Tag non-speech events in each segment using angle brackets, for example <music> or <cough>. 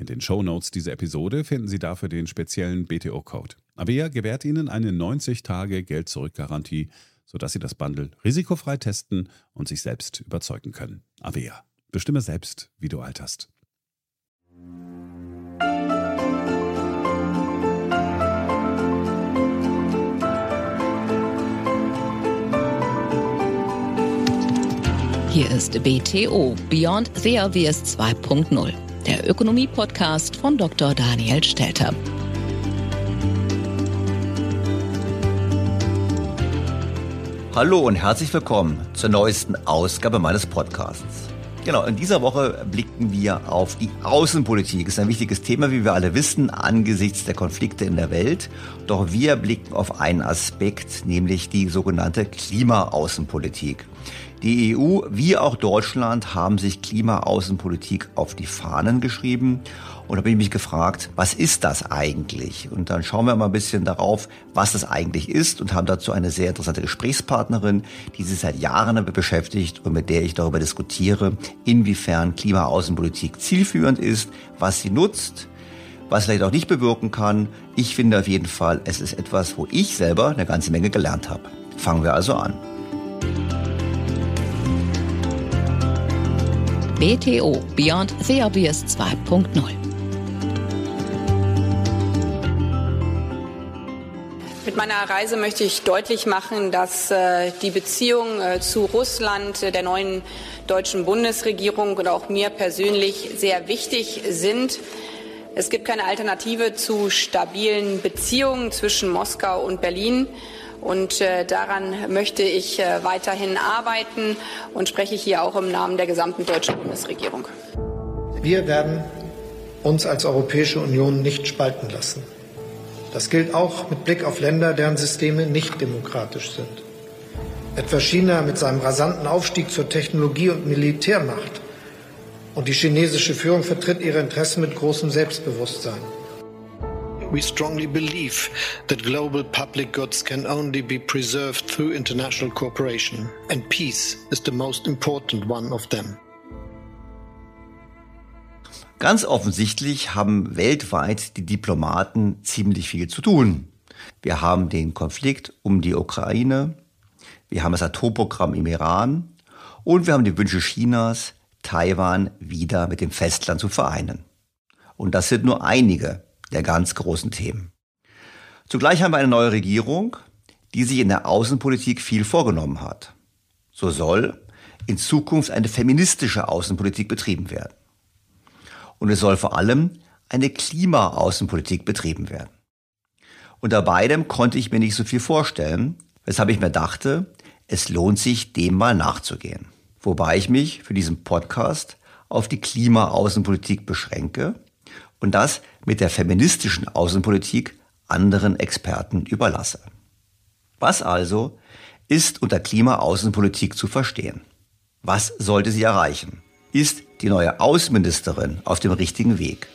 In den Shownotes dieser Episode finden Sie dafür den speziellen BTO-Code. Avea gewährt Ihnen eine 90-Tage-Geld-Zurück-Garantie, sodass Sie das Bundle risikofrei testen und sich selbst überzeugen können. Avea. Bestimme selbst, wie du alterst. Hier ist BTO Beyond the Obvious 2.0 der Ökonomie-Podcast von Dr. Daniel Stelter. Hallo und herzlich willkommen zur neuesten Ausgabe meines Podcasts. Genau, in dieser Woche blicken wir auf die Außenpolitik. Ist ein wichtiges Thema, wie wir alle wissen, angesichts der Konflikte in der Welt. Doch wir blicken auf einen Aspekt, nämlich die sogenannte Klimaaußenpolitik. Die EU wie auch Deutschland haben sich Klimaaußenpolitik auf die Fahnen geschrieben. Und da bin ich mich gefragt, was ist das eigentlich? Und dann schauen wir mal ein bisschen darauf, was das eigentlich ist und haben dazu eine sehr interessante Gesprächspartnerin, die sich seit Jahren damit beschäftigt und mit der ich darüber diskutiere, inwiefern Klimaaußenpolitik zielführend ist, was sie nutzt, was vielleicht auch nicht bewirken kann. Ich finde auf jeden Fall, es ist etwas, wo ich selber eine ganze Menge gelernt habe. Fangen wir also an. BTO Beyond the Obvious 2.0. Mit meiner Reise möchte ich deutlich machen, dass äh, die Beziehungen äh, zu Russland, äh, der neuen deutschen Bundesregierung und auch mir persönlich sehr wichtig sind. Es gibt keine Alternative zu stabilen Beziehungen zwischen Moskau und Berlin. Und äh, daran möchte ich äh, weiterhin arbeiten und spreche hier auch im Namen der gesamten deutschen Bundesregierung. Wir werden uns als Europäische Union nicht spalten lassen. Das gilt auch mit Blick auf Länder, deren Systeme nicht demokratisch sind. Etwa China mit seinem rasanten Aufstieg zur Technologie- und Militärmacht. Und die chinesische Führung vertritt ihre Interessen mit großem Selbstbewusstsein. We strongly believe that global public goods can only be preserved through international cooperation, and peace is the most important one of them. Ganz offensichtlich haben weltweit die Diplomaten ziemlich viel zu tun. Wir haben den Konflikt um die Ukraine, wir haben das Atomprogramm im Iran und wir haben die Wünsche Chinas, Taiwan wieder mit dem Festland zu vereinen. Und das sind nur einige der ganz großen Themen. Zugleich haben wir eine neue Regierung, die sich in der Außenpolitik viel vorgenommen hat. So soll in Zukunft eine feministische Außenpolitik betrieben werden. Und es soll vor allem eine Klima-Außenpolitik betrieben werden. Unter beidem konnte ich mir nicht so viel vorstellen, weshalb ich mir dachte, es lohnt sich, dem mal nachzugehen. Wobei ich mich für diesen Podcast auf die Klima-Außenpolitik beschränke und das mit der feministischen Außenpolitik anderen Experten überlasse. Was also ist unter Klima-Außenpolitik zu verstehen? Was sollte sie erreichen? Ist die neue Außenministerin auf dem richtigen Weg?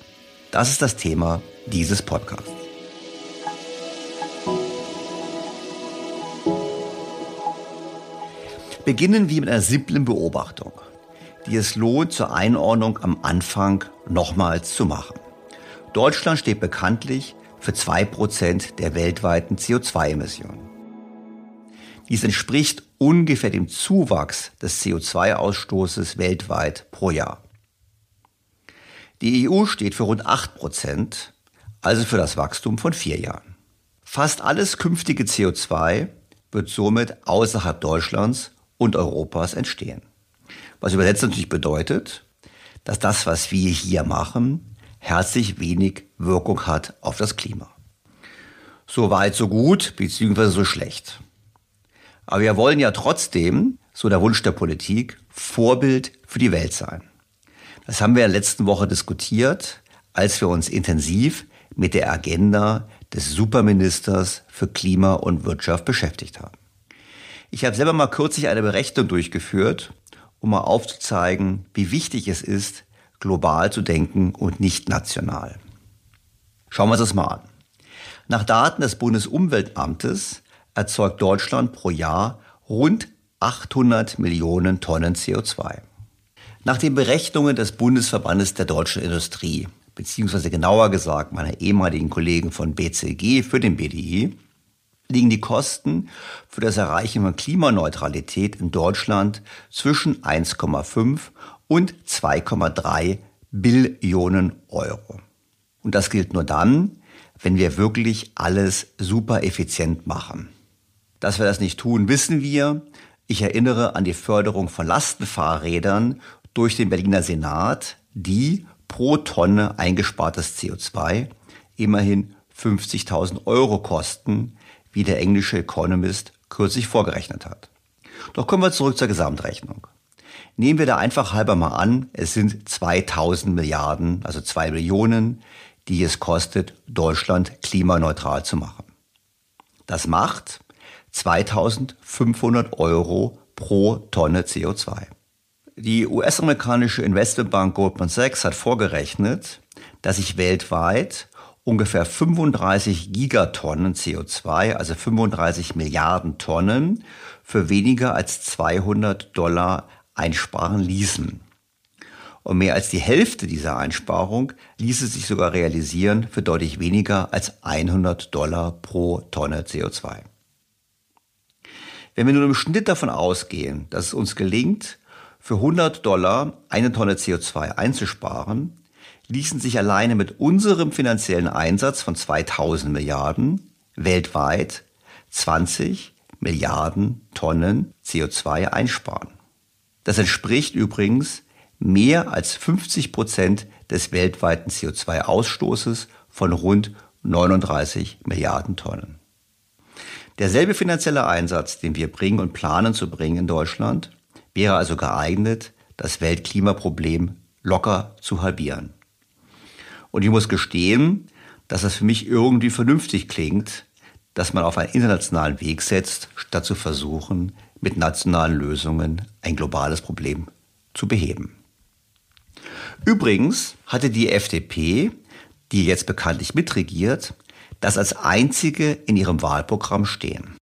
Das ist das Thema dieses Podcasts. Beginnen wir mit einer simplen Beobachtung, die es lohnt, zur Einordnung am Anfang nochmals zu machen. Deutschland steht bekanntlich für zwei Prozent der weltweiten CO2-Emissionen. Dies entspricht ungefähr dem Zuwachs des CO2-Ausstoßes weltweit pro Jahr. Die EU steht für rund acht Prozent, also für das Wachstum von vier Jahren. Fast alles künftige CO2 wird somit außerhalb Deutschlands und Europas entstehen. Was übersetzt natürlich bedeutet, dass das, was wir hier machen, herzlich wenig Wirkung hat auf das Klima. So weit, so gut, beziehungsweise so schlecht. Aber wir wollen ja trotzdem, so der Wunsch der Politik, Vorbild für die Welt sein. Das haben wir in der letzten Woche diskutiert, als wir uns intensiv mit der Agenda des Superministers für Klima und Wirtschaft beschäftigt haben. Ich habe selber mal kürzlich eine Berechnung durchgeführt, um mal aufzuzeigen, wie wichtig es ist, global zu denken und nicht national. Schauen wir uns das mal an. Nach Daten des Bundesumweltamtes erzeugt Deutschland pro Jahr rund 800 Millionen Tonnen CO2. Nach den Berechnungen des Bundesverbandes der deutschen Industrie, beziehungsweise genauer gesagt meiner ehemaligen Kollegen von BCG für den BDI, liegen die Kosten für das Erreichen von Klimaneutralität in Deutschland zwischen 1,5 und 2,3 Billionen Euro. Und das gilt nur dann, wenn wir wirklich alles super effizient machen. Dass wir das nicht tun, wissen wir. Ich erinnere an die Förderung von Lastenfahrrädern durch den Berliner Senat, die pro Tonne eingespartes CO2 immerhin 50.000 Euro kosten, wie der englische Economist kürzlich vorgerechnet hat. Doch kommen wir zurück zur Gesamtrechnung. Nehmen wir da einfach halber mal an, es sind 2000 Milliarden, also 2 Billionen, die es kostet, Deutschland klimaneutral zu machen. Das macht 2500 Euro pro Tonne CO2. Die US-amerikanische Investmentbank Goldman Sachs hat vorgerechnet, dass sich weltweit ungefähr 35 Gigatonnen CO2, also 35 Milliarden Tonnen, für weniger als 200 Dollar einsparen ließen. Und mehr als die Hälfte dieser Einsparung ließe sich sogar realisieren für deutlich weniger als 100 Dollar pro Tonne CO2. Wenn wir nun im Schnitt davon ausgehen, dass es uns gelingt, für 100 Dollar eine Tonne CO2 einzusparen, ließen sich alleine mit unserem finanziellen Einsatz von 2000 Milliarden weltweit 20 Milliarden Tonnen CO2 einsparen. Das entspricht übrigens mehr als 50 Prozent des weltweiten CO2-Ausstoßes von rund 39 Milliarden Tonnen. Derselbe finanzielle Einsatz, den wir bringen und planen zu bringen in Deutschland, wäre also geeignet, das Weltklimaproblem locker zu halbieren. Und ich muss gestehen, dass das für mich irgendwie vernünftig klingt, dass man auf einen internationalen Weg setzt, statt zu versuchen, mit nationalen Lösungen ein globales Problem zu beheben. Übrigens hatte die FDP, die jetzt bekanntlich mitregiert, das als einzige in ihrem Wahlprogramm stehen.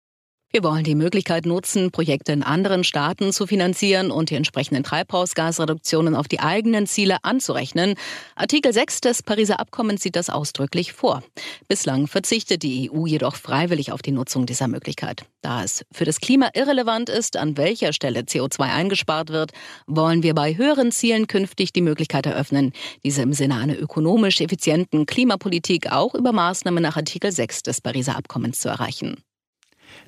Wir wollen die Möglichkeit nutzen, Projekte in anderen Staaten zu finanzieren und die entsprechenden Treibhausgasreduktionen auf die eigenen Ziele anzurechnen. Artikel 6 des Pariser Abkommens sieht das ausdrücklich vor. Bislang verzichtet die EU jedoch freiwillig auf die Nutzung dieser Möglichkeit. Da es für das Klima irrelevant ist, an welcher Stelle CO2 eingespart wird, wollen wir bei höheren Zielen künftig die Möglichkeit eröffnen, diese im Sinne einer ökonomisch effizienten Klimapolitik auch über Maßnahmen nach Artikel 6 des Pariser Abkommens zu erreichen.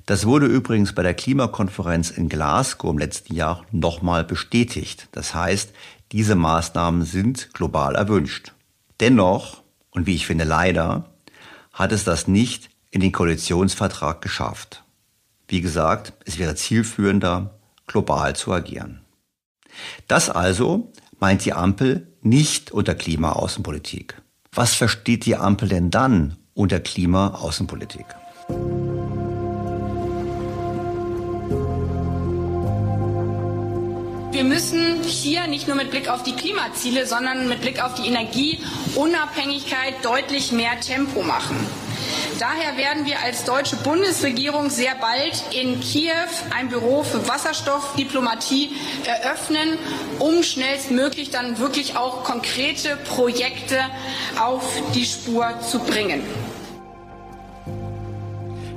Das wurde übrigens bei der Klimakonferenz in Glasgow im letzten Jahr nochmal bestätigt. Das heißt, diese Maßnahmen sind global erwünscht. Dennoch, und wie ich finde leider, hat es das nicht in den Koalitionsvertrag geschafft. Wie gesagt, es wäre zielführender, global zu agieren. Das also meint die Ampel nicht unter Klimaaußenpolitik. Was versteht die Ampel denn dann unter Klimaaußenpolitik? Wir müssen hier nicht nur mit Blick auf die Klimaziele, sondern mit Blick auf die Energieunabhängigkeit deutlich mehr Tempo machen. Daher werden wir als deutsche Bundesregierung sehr bald in Kiew ein Büro für Wasserstoffdiplomatie eröffnen, um schnellstmöglich dann wirklich auch konkrete Projekte auf die Spur zu bringen.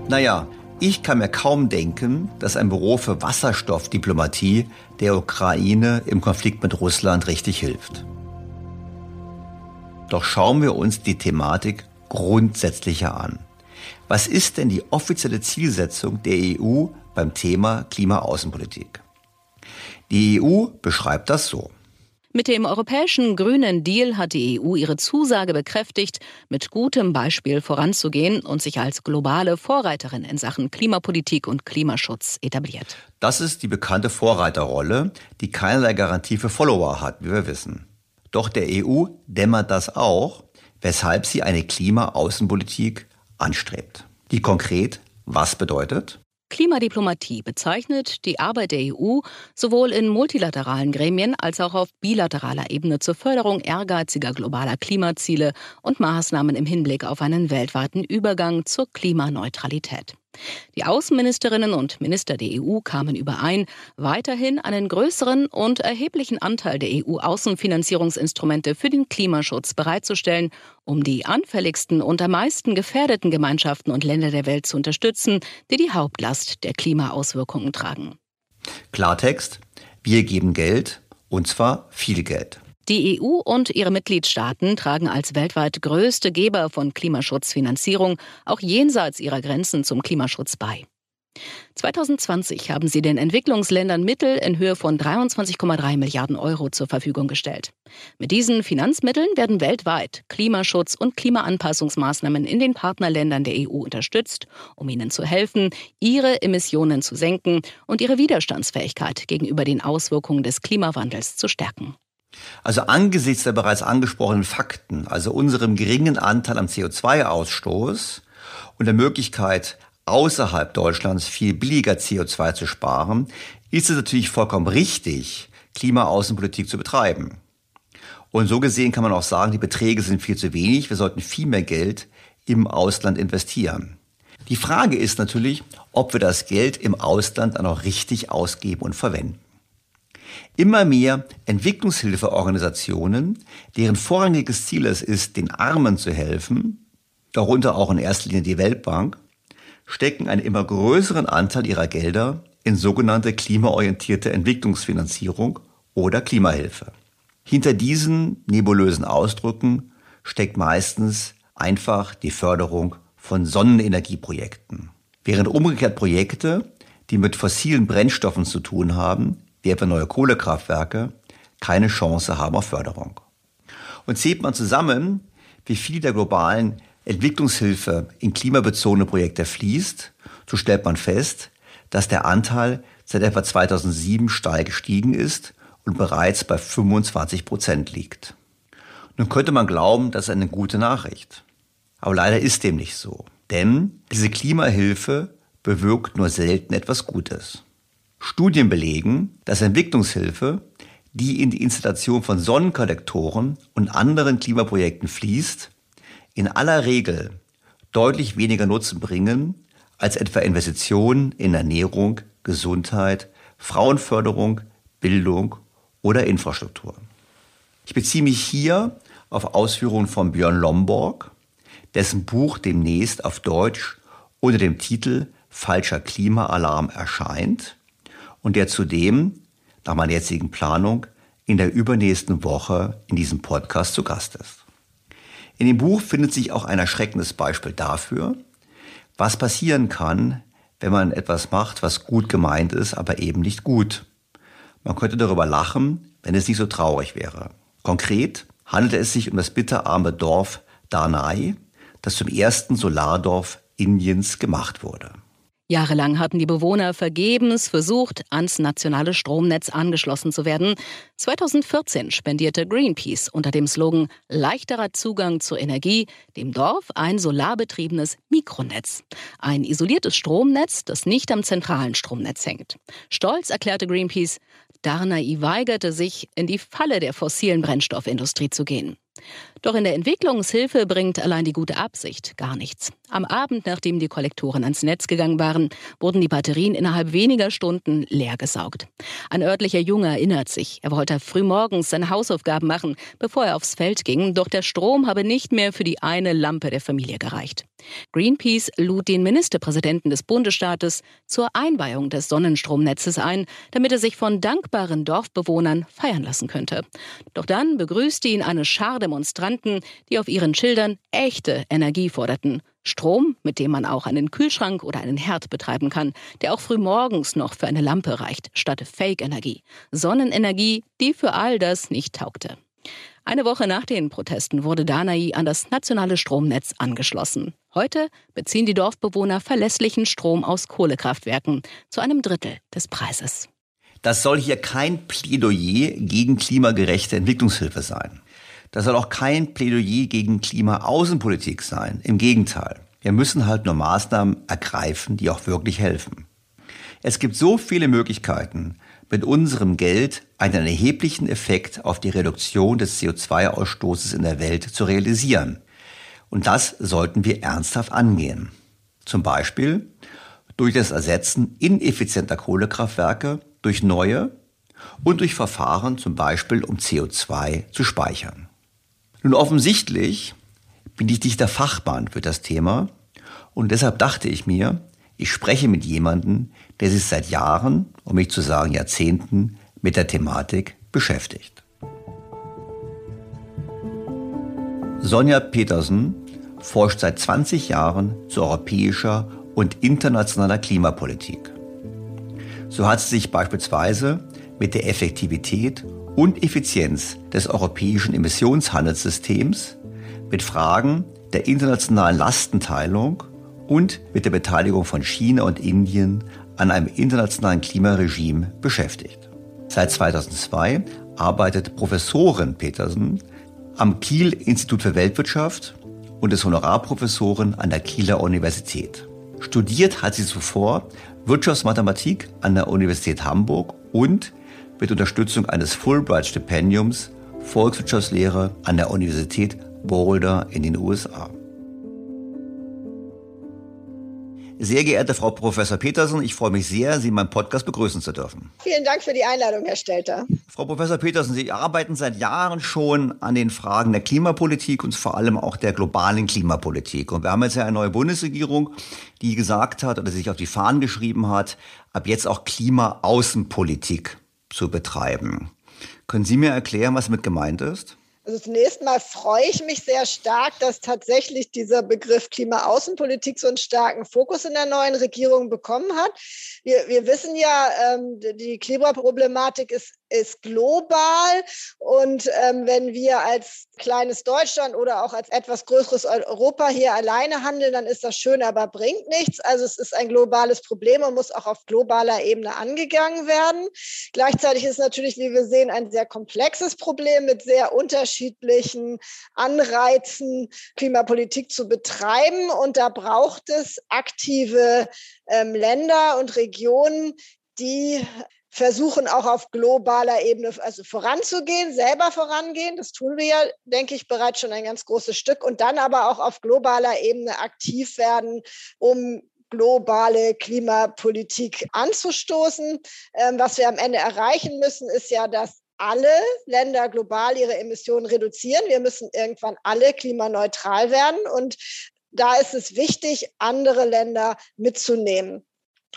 Naja, ich kann mir kaum denken, dass ein Büro für Wasserstoffdiplomatie der Ukraine im Konflikt mit Russland richtig hilft. Doch schauen wir uns die Thematik grundsätzlicher an. Was ist denn die offizielle Zielsetzung der EU beim Thema Klimaaußenpolitik? Die EU beschreibt das so. Mit dem europäischen Grünen Deal hat die EU ihre Zusage bekräftigt, mit gutem Beispiel voranzugehen und sich als globale Vorreiterin in Sachen Klimapolitik und Klimaschutz etabliert. Das ist die bekannte Vorreiterrolle, die keinerlei Garantie für Follower hat, wie wir wissen. Doch der EU dämmert das auch, weshalb sie eine Klimaaußenpolitik anstrebt. Die konkret was bedeutet? Klimadiplomatie bezeichnet die Arbeit der EU sowohl in multilateralen Gremien als auch auf bilateraler Ebene zur Förderung ehrgeiziger globaler Klimaziele und Maßnahmen im Hinblick auf einen weltweiten Übergang zur Klimaneutralität. Die Außenministerinnen und Minister der EU kamen überein, weiterhin einen größeren und erheblichen Anteil der EU-Außenfinanzierungsinstrumente für den Klimaschutz bereitzustellen, um die anfälligsten und am meisten gefährdeten Gemeinschaften und Länder der Welt zu unterstützen, die die Hauptlast der Klimaauswirkungen tragen. Klartext, wir geben Geld, und zwar viel Geld. Die EU und ihre Mitgliedstaaten tragen als weltweit größte Geber von Klimaschutzfinanzierung auch jenseits ihrer Grenzen zum Klimaschutz bei. 2020 haben sie den Entwicklungsländern Mittel in Höhe von 23,3 Milliarden Euro zur Verfügung gestellt. Mit diesen Finanzmitteln werden weltweit Klimaschutz und Klimaanpassungsmaßnahmen in den Partnerländern der EU unterstützt, um ihnen zu helfen, ihre Emissionen zu senken und ihre Widerstandsfähigkeit gegenüber den Auswirkungen des Klimawandels zu stärken. Also angesichts der bereits angesprochenen Fakten, also unserem geringen Anteil am CO2-Ausstoß und der Möglichkeit, außerhalb Deutschlands viel billiger CO2 zu sparen, ist es natürlich vollkommen richtig, Klimaaußenpolitik zu betreiben. Und so gesehen kann man auch sagen, die Beträge sind viel zu wenig, wir sollten viel mehr Geld im Ausland investieren. Die Frage ist natürlich, ob wir das Geld im Ausland dann auch richtig ausgeben und verwenden. Immer mehr Entwicklungshilfeorganisationen, deren vorrangiges Ziel es ist, den Armen zu helfen, darunter auch in erster Linie die Weltbank, stecken einen immer größeren Anteil ihrer Gelder in sogenannte klimaorientierte Entwicklungsfinanzierung oder Klimahilfe. Hinter diesen nebulösen Ausdrücken steckt meistens einfach die Förderung von Sonnenenergieprojekten. Während umgekehrt Projekte, die mit fossilen Brennstoffen zu tun haben, wie etwa neue Kohlekraftwerke, keine Chance haben auf Förderung. Und zählt man zusammen, wie viel der globalen Entwicklungshilfe in klimabezogene Projekte fließt, so stellt man fest, dass der Anteil seit etwa 2007 steil gestiegen ist und bereits bei 25 Prozent liegt. Nun könnte man glauben, das ist eine gute Nachricht. Aber leider ist dem nicht so. Denn diese Klimahilfe bewirkt nur selten etwas Gutes. Studien belegen, dass Entwicklungshilfe, die in die Installation von Sonnenkollektoren und anderen Klimaprojekten fließt, in aller Regel deutlich weniger Nutzen bringen als etwa Investitionen in Ernährung, Gesundheit, Frauenförderung, Bildung oder Infrastruktur. Ich beziehe mich hier auf Ausführungen von Björn Lomborg, dessen Buch demnächst auf Deutsch unter dem Titel Falscher Klimaalarm erscheint und der zudem, nach meiner jetzigen Planung, in der übernächsten Woche in diesem Podcast zu Gast ist. In dem Buch findet sich auch ein erschreckendes Beispiel dafür, was passieren kann, wenn man etwas macht, was gut gemeint ist, aber eben nicht gut. Man könnte darüber lachen, wenn es nicht so traurig wäre. Konkret handelte es sich um das bitterarme Dorf Darnai, das zum ersten Solardorf Indiens gemacht wurde. Jahrelang hatten die Bewohner vergebens versucht, ans nationale Stromnetz angeschlossen zu werden. 2014 spendierte Greenpeace unter dem Slogan Leichterer Zugang zur Energie dem Dorf ein solarbetriebenes Mikronetz. Ein isoliertes Stromnetz, das nicht am zentralen Stromnetz hängt. Stolz erklärte Greenpeace, Darnai weigerte sich, in die Falle der fossilen Brennstoffindustrie zu gehen. Doch in der Entwicklungshilfe bringt allein die gute Absicht gar nichts. Am Abend, nachdem die Kollektoren ans Netz gegangen waren, wurden die Batterien innerhalb weniger Stunden leer gesaugt. Ein örtlicher Junge erinnert sich, er wollte frühmorgens seine Hausaufgaben machen, bevor er aufs Feld ging, doch der Strom habe nicht mehr für die eine Lampe der Familie gereicht. Greenpeace lud den Ministerpräsidenten des Bundesstaates zur Einweihung des Sonnenstromnetzes ein, damit er sich von dankbaren Dorfbewohnern feiern lassen könnte. Doch dann begrüßte ihn eine Schar Demonstranten, die auf ihren Schildern echte Energie forderten. Strom, mit dem man auch einen Kühlschrank oder einen Herd betreiben kann, der auch früh morgens noch für eine Lampe reicht, statt Fake-Energie. Sonnenenergie, die für all das nicht taugte. Eine Woche nach den Protesten wurde Danai an das nationale Stromnetz angeschlossen. Heute beziehen die Dorfbewohner verlässlichen Strom aus Kohlekraftwerken zu einem Drittel des Preises. Das soll hier kein Plädoyer gegen klimagerechte Entwicklungshilfe sein. Das soll auch kein Plädoyer gegen Klimaaußenpolitik sein. Im Gegenteil. Wir müssen halt nur Maßnahmen ergreifen, die auch wirklich helfen. Es gibt so viele Möglichkeiten, mit unserem Geld einen erheblichen Effekt auf die Reduktion des CO2-Ausstoßes in der Welt zu realisieren. Und das sollten wir ernsthaft angehen. Zum Beispiel durch das Ersetzen ineffizienter Kohlekraftwerke durch neue und durch Verfahren zum Beispiel, um CO2 zu speichern. Nun offensichtlich bin ich nicht der Fachmann für das Thema und deshalb dachte ich mir, ich spreche mit jemandem, der sich seit Jahren, um nicht zu sagen Jahrzehnten, mit der Thematik beschäftigt. Sonja Petersen forscht seit 20 Jahren zu europäischer und internationaler Klimapolitik. So hat sie sich beispielsweise mit der Effektivität und Effizienz des europäischen Emissionshandelssystems mit Fragen der internationalen Lastenteilung und mit der Beteiligung von China und Indien an einem internationalen Klimaregime beschäftigt. Seit 2002 arbeitet Professorin Petersen am Kiel Institut für Weltwirtschaft und ist Honorarprofessorin an der Kieler Universität. Studiert hat sie zuvor Wirtschaftsmathematik an der Universität Hamburg und mit Unterstützung eines Fulbright-Stipendiums Volkswirtschaftslehre an der Universität Boulder in den USA. Sehr geehrte Frau Professor Petersen, ich freue mich sehr, Sie in meinem Podcast begrüßen zu dürfen. Vielen Dank für die Einladung, Herr Stelter. Frau Professor Petersen, Sie arbeiten seit Jahren schon an den Fragen der Klimapolitik und vor allem auch der globalen Klimapolitik. Und wir haben jetzt ja eine neue Bundesregierung, die gesagt hat oder sich auf die Fahnen geschrieben hat, ab jetzt auch Klimaaußenpolitik zu betreiben. Können Sie mir erklären, was damit gemeint ist? Also zunächst mal freue ich mich sehr stark, dass tatsächlich dieser Begriff Klimaaußenpolitik so einen starken Fokus in der neuen Regierung bekommen hat. Wir, wir wissen ja, ähm, die Klimaproblematik ist ist global. Und ähm, wenn wir als kleines Deutschland oder auch als etwas größeres Europa hier alleine handeln, dann ist das schön, aber bringt nichts. Also es ist ein globales Problem und muss auch auf globaler Ebene angegangen werden. Gleichzeitig ist natürlich, wie wir sehen, ein sehr komplexes Problem mit sehr unterschiedlichen Anreizen, Klimapolitik zu betreiben. Und da braucht es aktive ähm, Länder und Regionen, die versuchen auch auf globaler Ebene also voranzugehen, selber vorangehen. Das tun wir ja, denke ich, bereits schon ein ganz großes Stück. Und dann aber auch auf globaler Ebene aktiv werden, um globale Klimapolitik anzustoßen. Ähm, was wir am Ende erreichen müssen, ist ja, dass alle Länder global ihre Emissionen reduzieren. Wir müssen irgendwann alle klimaneutral werden. Und da ist es wichtig, andere Länder mitzunehmen.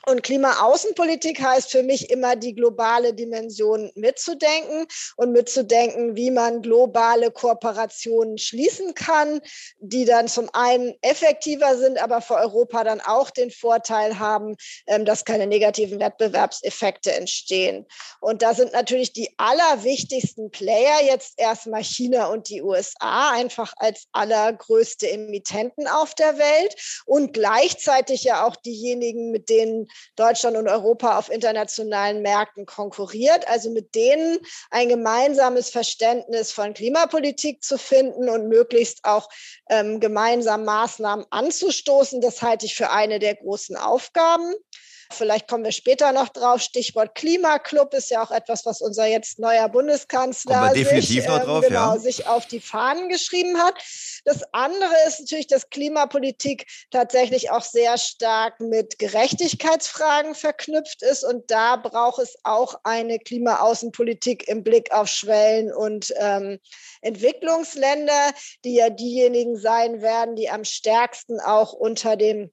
Und Klimaaußenpolitik heißt für mich immer die globale Dimension mitzudenken und mitzudenken, wie man globale Kooperationen schließen kann, die dann zum einen effektiver sind, aber für Europa dann auch den Vorteil haben, ähm, dass keine negativen Wettbewerbseffekte entstehen. Und da sind natürlich die allerwichtigsten Player jetzt erstmal China und die USA, einfach als allergrößte Emittenten auf der Welt und gleichzeitig ja auch diejenigen, mit denen Deutschland und Europa auf internationalen Märkten konkurriert. Also mit denen ein gemeinsames Verständnis von Klimapolitik zu finden und möglichst auch ähm, gemeinsam Maßnahmen anzustoßen, das halte ich für eine der großen Aufgaben. Vielleicht kommen wir später noch drauf. Stichwort Klimaclub ist ja auch etwas, was unser jetzt neuer Bundeskanzler sich, ähm, drauf, genau, ja. sich auf die Fahnen geschrieben hat. Das andere ist natürlich, dass Klimapolitik tatsächlich auch sehr stark mit Gerechtigkeitsfragen verknüpft ist. Und da braucht es auch eine Klimaaußenpolitik im Blick auf Schwellen- und ähm, Entwicklungsländer, die ja diejenigen sein werden, die am stärksten auch unter dem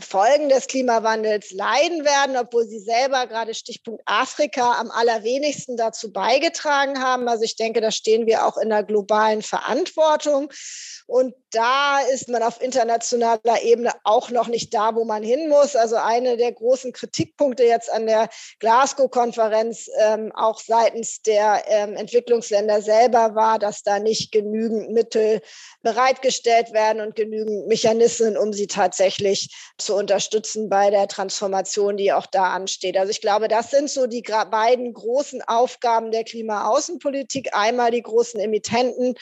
Folgen des Klimawandels leiden werden, obwohl sie selber gerade Stichpunkt Afrika am allerwenigsten dazu beigetragen haben. Also ich denke, da stehen wir auch in der globalen Verantwortung. Und da ist man auf internationaler Ebene auch noch nicht da, wo man hin muss. Also eine der großen Kritikpunkte jetzt an der Glasgow-Konferenz ähm, auch seitens der ähm, Entwicklungsländer selber war, dass da nicht genügend Mittel bereitgestellt werden und genügend Mechanismen, um sie tatsächlich zu unterstützen bei der Transformation, die auch da ansteht. Also ich glaube, das sind so die beiden großen Aufgaben der Klimaaußenpolitik. Einmal die großen Emittenten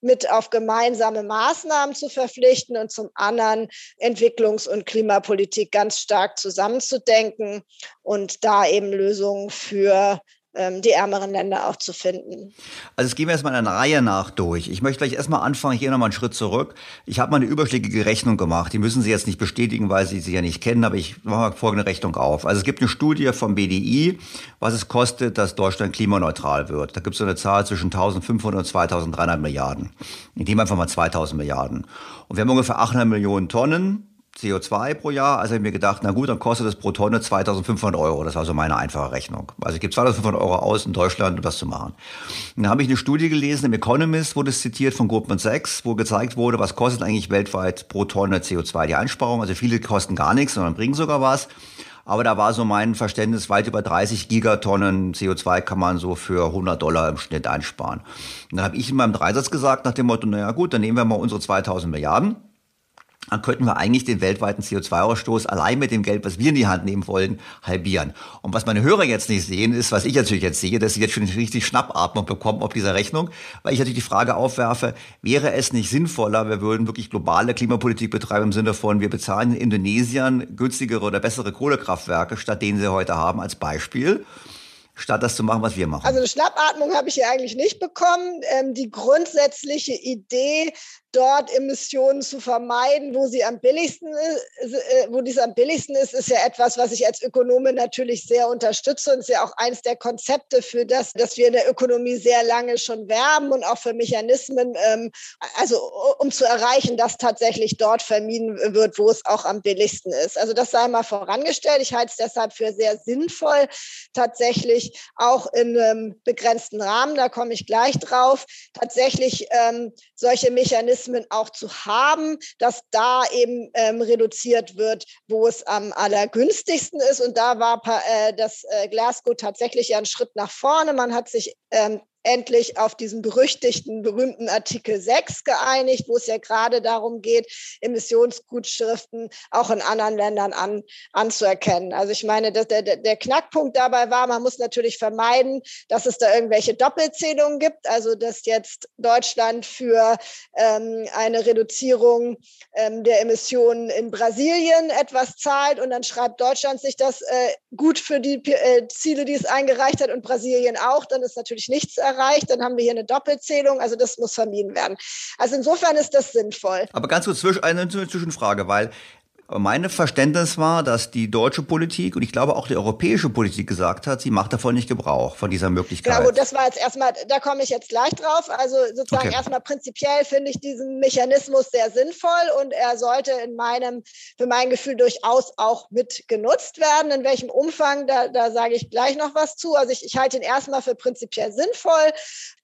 mit auf gemeinsame Maßnahmen zu verpflichten und zum anderen Entwicklungs- und Klimapolitik ganz stark zusammenzudenken und da eben Lösungen für die ärmeren Länder auch zu finden. Also es gehen wir erstmal einer Reihe nach durch. Ich möchte gleich erstmal anfangen, hier nochmal einen Schritt zurück. Ich habe mal eine überschlägige Rechnung gemacht. Die müssen Sie jetzt nicht bestätigen, weil Sie sie ja nicht kennen, aber ich mache mal folgende Rechnung auf. Also es gibt eine Studie vom BDI, was es kostet, dass Deutschland klimaneutral wird. Da gibt es so eine Zahl zwischen 1500 und 2300 Milliarden. Ich nehme einfach mal 2000 Milliarden. Und wir haben ungefähr 800 Millionen Tonnen CO2 pro Jahr. Also habe ich mir gedacht, na gut, dann kostet das pro Tonne 2500 Euro. Das war so meine einfache Rechnung. Also ich gebe 2500 Euro aus in Deutschland, um das zu machen. Und dann habe ich eine Studie gelesen, im Economist wurde es zitiert von Goldman Sachs, wo gezeigt wurde, was kostet eigentlich weltweit pro Tonne CO2 die Einsparung. Also viele kosten gar nichts, sondern bringen sogar was. Aber da war so mein Verständnis, weit über 30 Gigatonnen CO2 kann man so für 100 Dollar im Schnitt einsparen. Und dann habe ich in meinem Dreisatz gesagt, nach dem Motto, naja gut, dann nehmen wir mal unsere 2000 Milliarden dann könnten wir eigentlich den weltweiten CO2-Ausstoß allein mit dem Geld, was wir in die Hand nehmen wollen, halbieren. Und was meine Hörer jetzt nicht sehen, ist, was ich natürlich jetzt sehe, dass sie jetzt schon richtig Schnappatmung bekommen auf dieser Rechnung, weil ich natürlich die Frage aufwerfe, wäre es nicht sinnvoller, wir würden wirklich globale Klimapolitik betreiben im Sinne von, wir bezahlen in Indonesien günstigere oder bessere Kohlekraftwerke, statt denen sie heute haben, als Beispiel statt das zu machen, was wir machen. Also eine Schnappatmung habe ich hier eigentlich nicht bekommen. Ähm, die grundsätzliche Idee, dort Emissionen zu vermeiden, wo sie am billigsten ist, äh, wo dies am billigsten ist, ist ja etwas, was ich als Ökonome natürlich sehr unterstütze und ist ja auch eines der Konzepte für das, dass wir in der Ökonomie sehr lange schon werben und auch für Mechanismen, ähm, also um zu erreichen, dass tatsächlich dort vermieden wird, wo es auch am billigsten ist. Also das sei mal vorangestellt. Ich halte es deshalb für sehr sinnvoll, tatsächlich auch in einem begrenzten Rahmen, da komme ich gleich drauf, tatsächlich ähm, solche Mechanismen Mechanismen auch zu haben, dass da eben ähm, reduziert wird, wo es am allergünstigsten ist. Und da war äh, das äh, Glasgow tatsächlich ja ein Schritt nach vorne. Man hat sich ähm, endlich auf diesen berüchtigten, berühmten Artikel 6 geeinigt, wo es ja gerade darum geht, Emissionsgutschriften auch in anderen Ländern an, anzuerkennen. Also ich meine, der, der, der Knackpunkt dabei war, man muss natürlich vermeiden, dass es da irgendwelche Doppelzählungen gibt, also dass jetzt Deutschland für ähm, eine Reduzierung ähm, der Emissionen in Brasilien etwas zahlt und dann schreibt Deutschland sich das äh, gut für die äh, Ziele, die es eingereicht hat und Brasilien auch, dann ist natürlich nichts erreicht, dann haben wir hier eine Doppelzählung, also das muss vermieden werden. Also insofern ist das sinnvoll. Aber ganz kurz eine Zwischenfrage, weil meine Verständnis war, dass die deutsche Politik und ich glaube auch die europäische Politik gesagt hat, sie macht davon nicht Gebrauch, von dieser Möglichkeit. Genau, das war jetzt erstmal, da komme ich jetzt gleich drauf. Also sozusagen okay. erstmal prinzipiell finde ich diesen Mechanismus sehr sinnvoll und er sollte in meinem, für mein Gefühl durchaus auch mit genutzt werden. In welchem Umfang, da, da sage ich gleich noch was zu. Also ich, ich halte ihn erstmal für prinzipiell sinnvoll,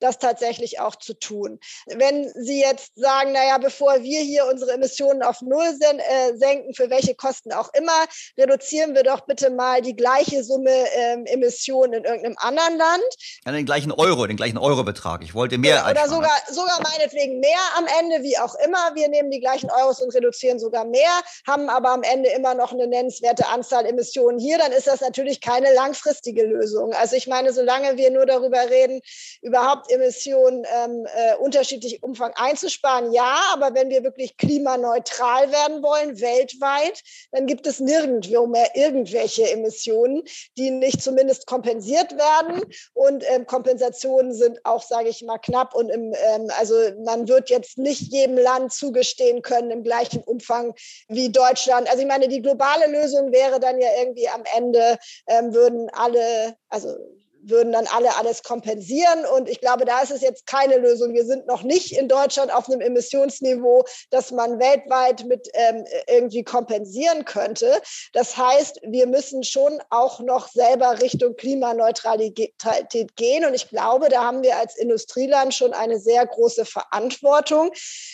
das tatsächlich auch zu tun. Wenn Sie jetzt sagen, naja, bevor wir hier unsere Emissionen auf Null sen äh, senken, für welche Kosten auch immer, reduzieren wir doch bitte mal die gleiche Summe ähm, Emissionen in irgendeinem anderen Land. Ja, den gleichen Euro, den gleichen Eurobetrag. Ich wollte mehr. Oder sogar, sogar meinetwegen mehr am Ende, wie auch immer. Wir nehmen die gleichen Euros und reduzieren sogar mehr, haben aber am Ende immer noch eine nennenswerte Anzahl Emissionen hier. Dann ist das natürlich keine langfristige Lösung. Also ich meine, solange wir nur darüber reden, überhaupt Emissionen ähm, äh, unterschiedlich Umfang einzusparen, ja, aber wenn wir wirklich klimaneutral werden wollen, weltweit, weltweit, dann gibt es nirgendwo mehr irgendwelche Emissionen, die nicht zumindest kompensiert werden. Und ähm, Kompensationen sind auch, sage ich mal, knapp. Und im, ähm, also man wird jetzt nicht jedem Land zugestehen können im gleichen Umfang wie Deutschland. Also ich meine, die globale Lösung wäre dann ja irgendwie am Ende, ähm, würden alle, also würden dann alle alles kompensieren. Und ich glaube, da ist es jetzt keine Lösung. Wir sind noch nicht in Deutschland auf einem Emissionsniveau, das man weltweit mit ähm, irgendwie kompensieren könnte. Das heißt, wir müssen schon auch noch selber Richtung Klimaneutralität gehen. Und ich glaube, da haben wir als Industrieland schon eine sehr große Verantwortung.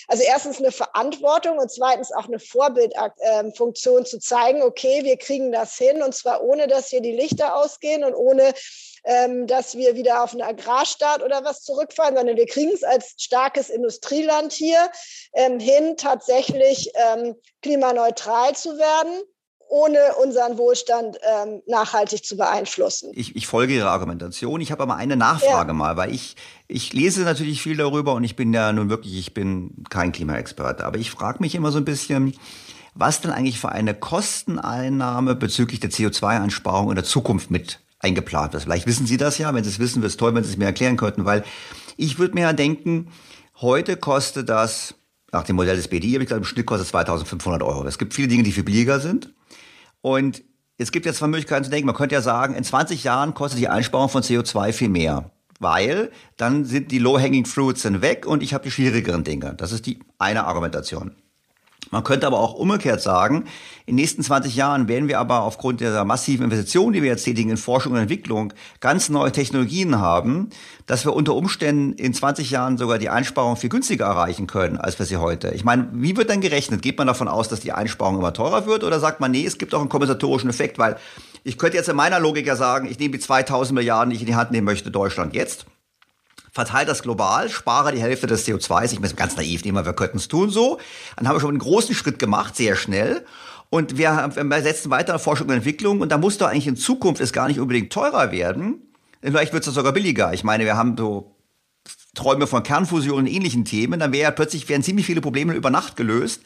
Also erstens eine Verantwortung und zweitens auch eine Vorbildfunktion zu zeigen, okay, wir kriegen das hin und zwar ohne, dass hier die Lichter ausgehen und ohne, ähm, dass wir wieder auf einen Agrarstaat oder was zurückfallen, sondern wir kriegen es als starkes Industrieland hier ähm, hin, tatsächlich ähm, klimaneutral zu werden ohne unseren Wohlstand ähm, nachhaltig zu beeinflussen. Ich, ich folge Ihrer Argumentation. Ich habe aber eine Nachfrage ja. mal, weil ich, ich lese natürlich viel darüber und ich bin ja nun wirklich, ich bin kein Klimaexperte, aber ich frage mich immer so ein bisschen, was denn eigentlich für eine Kosteneinnahme bezüglich der CO2-Einsparung in der Zukunft mit eingeplant ist. Vielleicht wissen Sie das ja. Wenn Sie es wissen, wäre es toll, wenn Sie es mir erklären könnten, weil ich würde mir ja denken, heute kostet das, nach dem Modell des BDI habe ich gesagt, im Schnitt kostet es 2500 Euro. Es gibt viele Dinge, die viel billiger sind. Und es gibt jetzt zwei Möglichkeiten zu denken. Man könnte ja sagen, in 20 Jahren kostet die Einsparung von CO2 viel mehr. Weil dann sind die low-hanging fruits weg und ich habe die schwierigeren Dinge. Das ist die eine Argumentation. Man könnte aber auch umgekehrt sagen, in den nächsten 20 Jahren werden wir aber aufgrund der massiven Investitionen, die wir jetzt tätigen in Forschung und Entwicklung, ganz neue Technologien haben, dass wir unter Umständen in 20 Jahren sogar die Einsparung viel günstiger erreichen können, als wir sie heute. Ich meine, wie wird dann gerechnet? Geht man davon aus, dass die Einsparung immer teurer wird oder sagt man, nee, es gibt auch einen kompensatorischen Effekt, weil ich könnte jetzt in meiner Logik ja sagen, ich nehme die 2000 Milliarden, die ich in die Hand nehmen möchte, Deutschland jetzt verteile das global, spare die Hälfte des CO2s. Ich bin ganz naiv, nehmen wir, wir könnten es tun so. Dann haben wir schon einen großen Schritt gemacht, sehr schnell. Und wir, wir setzen weiter Forschung und Entwicklung. Und da muss doch eigentlich in Zukunft es gar nicht unbedingt teurer werden. Vielleicht wird es sogar billiger. Ich meine, wir haben so Träume von Kernfusion und ähnlichen Themen. Dann wäre ja plötzlich werden ziemlich viele Probleme über Nacht gelöst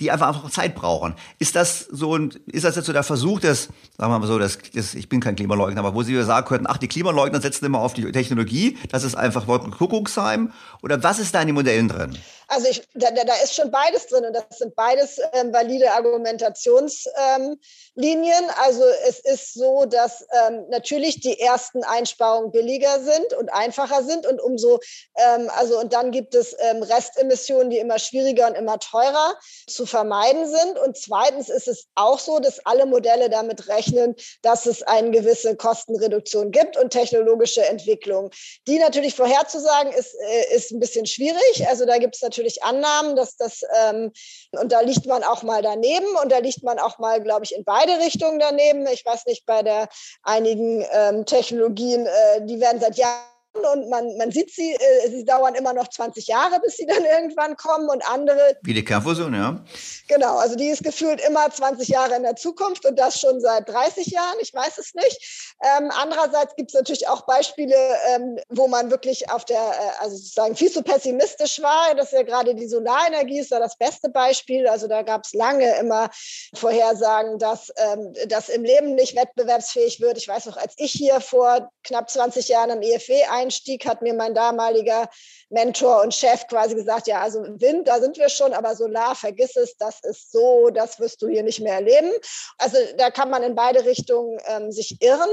die einfach, einfach Zeit brauchen. Ist das so ein, ist das jetzt so der Versuch des, sagen wir mal so, das, das, ich bin kein Klimaleugner, aber wo Sie sagen könnten, ach, die Klimaleugner setzen immer auf die Technologie, das ist einfach Wolkenkuckucksheim? Oder was ist da in den Modellen drin? Also ich, da, da ist schon beides drin und das sind beides ähm, valide Argumentationslinien. Ähm, also es ist so, dass ähm, natürlich die ersten Einsparungen billiger sind und einfacher sind und umso, ähm, also und dann gibt es ähm, Restemissionen, die immer schwieriger und immer teurer zu vermeiden sind. Und zweitens ist es auch so, dass alle Modelle damit rechnen, dass es eine gewisse Kostenreduktion gibt und technologische Entwicklung. Die natürlich vorherzusagen ist, äh, ist ein bisschen schwierig. Also da gibt es natürlich natürlich Annahmen, dass das, ähm, und da liegt man auch mal daneben und da liegt man auch mal, glaube ich, in beide Richtungen daneben. Ich weiß nicht, bei der einigen ähm, Technologien, äh, die werden seit Jahren und man, man sieht sie, äh, sie dauern immer noch 20 Jahre, bis sie dann irgendwann kommen und andere. Wie die Kernfusion, ja. Genau, also die ist gefühlt immer 20 Jahre in der Zukunft und das schon seit 30 Jahren, ich weiß es nicht. Ähm, andererseits gibt es natürlich auch Beispiele, ähm, wo man wirklich auf der, äh, also sozusagen viel zu pessimistisch war. Das ist ja gerade die Solarenergie ist da das beste Beispiel. Also da gab es lange immer Vorhersagen, dass ähm, das im Leben nicht wettbewerbsfähig wird. Ich weiß noch, als ich hier vor knapp 20 Jahren am EFW einstieg, hat mir mein damaliger Mentor und Chef quasi gesagt, ja, also Wind, da sind wir schon, aber Solar, vergiss es, das ist so, das wirst du hier nicht mehr erleben. Also da kann man in beide Richtungen ähm, sich irren.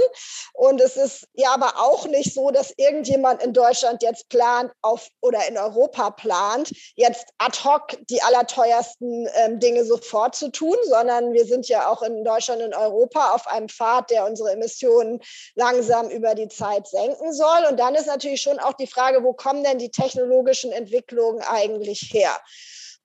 Und es ist ja aber auch nicht so, dass irgendjemand in Deutschland jetzt plant auf oder in Europa plant, jetzt ad hoc die allerteuersten ähm, Dinge sofort zu tun, sondern wir sind ja auch in Deutschland und Europa auf einem Pfad, der unsere Emissionen langsam über die Zeit senken soll. Und dann ist natürlich schon auch die Frage, wo kommen denn die technologischen Entwicklungen eigentlich her?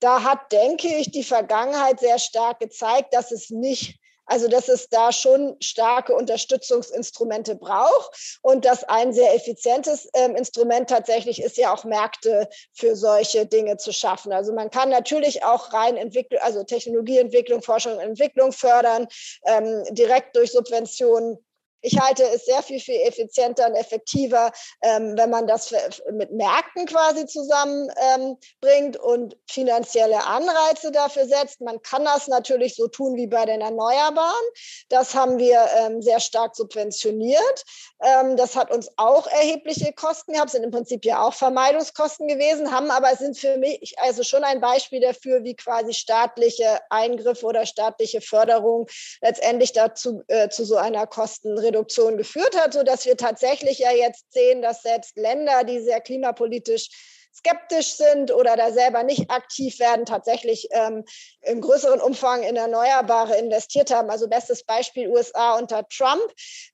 Da hat, denke ich, die Vergangenheit sehr stark gezeigt, dass es nicht also, dass es da schon starke Unterstützungsinstrumente braucht und dass ein sehr effizientes ähm, Instrument tatsächlich ist, ja auch Märkte für solche Dinge zu schaffen. Also man kann natürlich auch rein Entwicklung, also Technologieentwicklung, Forschung und Entwicklung fördern, ähm, direkt durch Subventionen ich halte es sehr viel, viel effizienter und effektiver, ähm, wenn man das mit Märkten quasi zusammenbringt ähm, und finanzielle Anreize dafür setzt. Man kann das natürlich so tun wie bei den Erneuerbaren. Das haben wir ähm, sehr stark subventioniert. Ähm, das hat uns auch erhebliche Kosten gehabt, sind im Prinzip ja auch Vermeidungskosten gewesen, haben aber sind für mich also schon ein Beispiel dafür, wie quasi staatliche Eingriffe oder staatliche Förderung letztendlich dazu äh, zu so einer Kostenreduktion Reduktion geführt hat, sodass wir tatsächlich ja jetzt sehen, dass selbst Länder, die sehr klimapolitisch skeptisch sind oder da selber nicht aktiv werden, tatsächlich ähm, im größeren Umfang in Erneuerbare investiert haben. Also bestes Beispiel USA unter Trump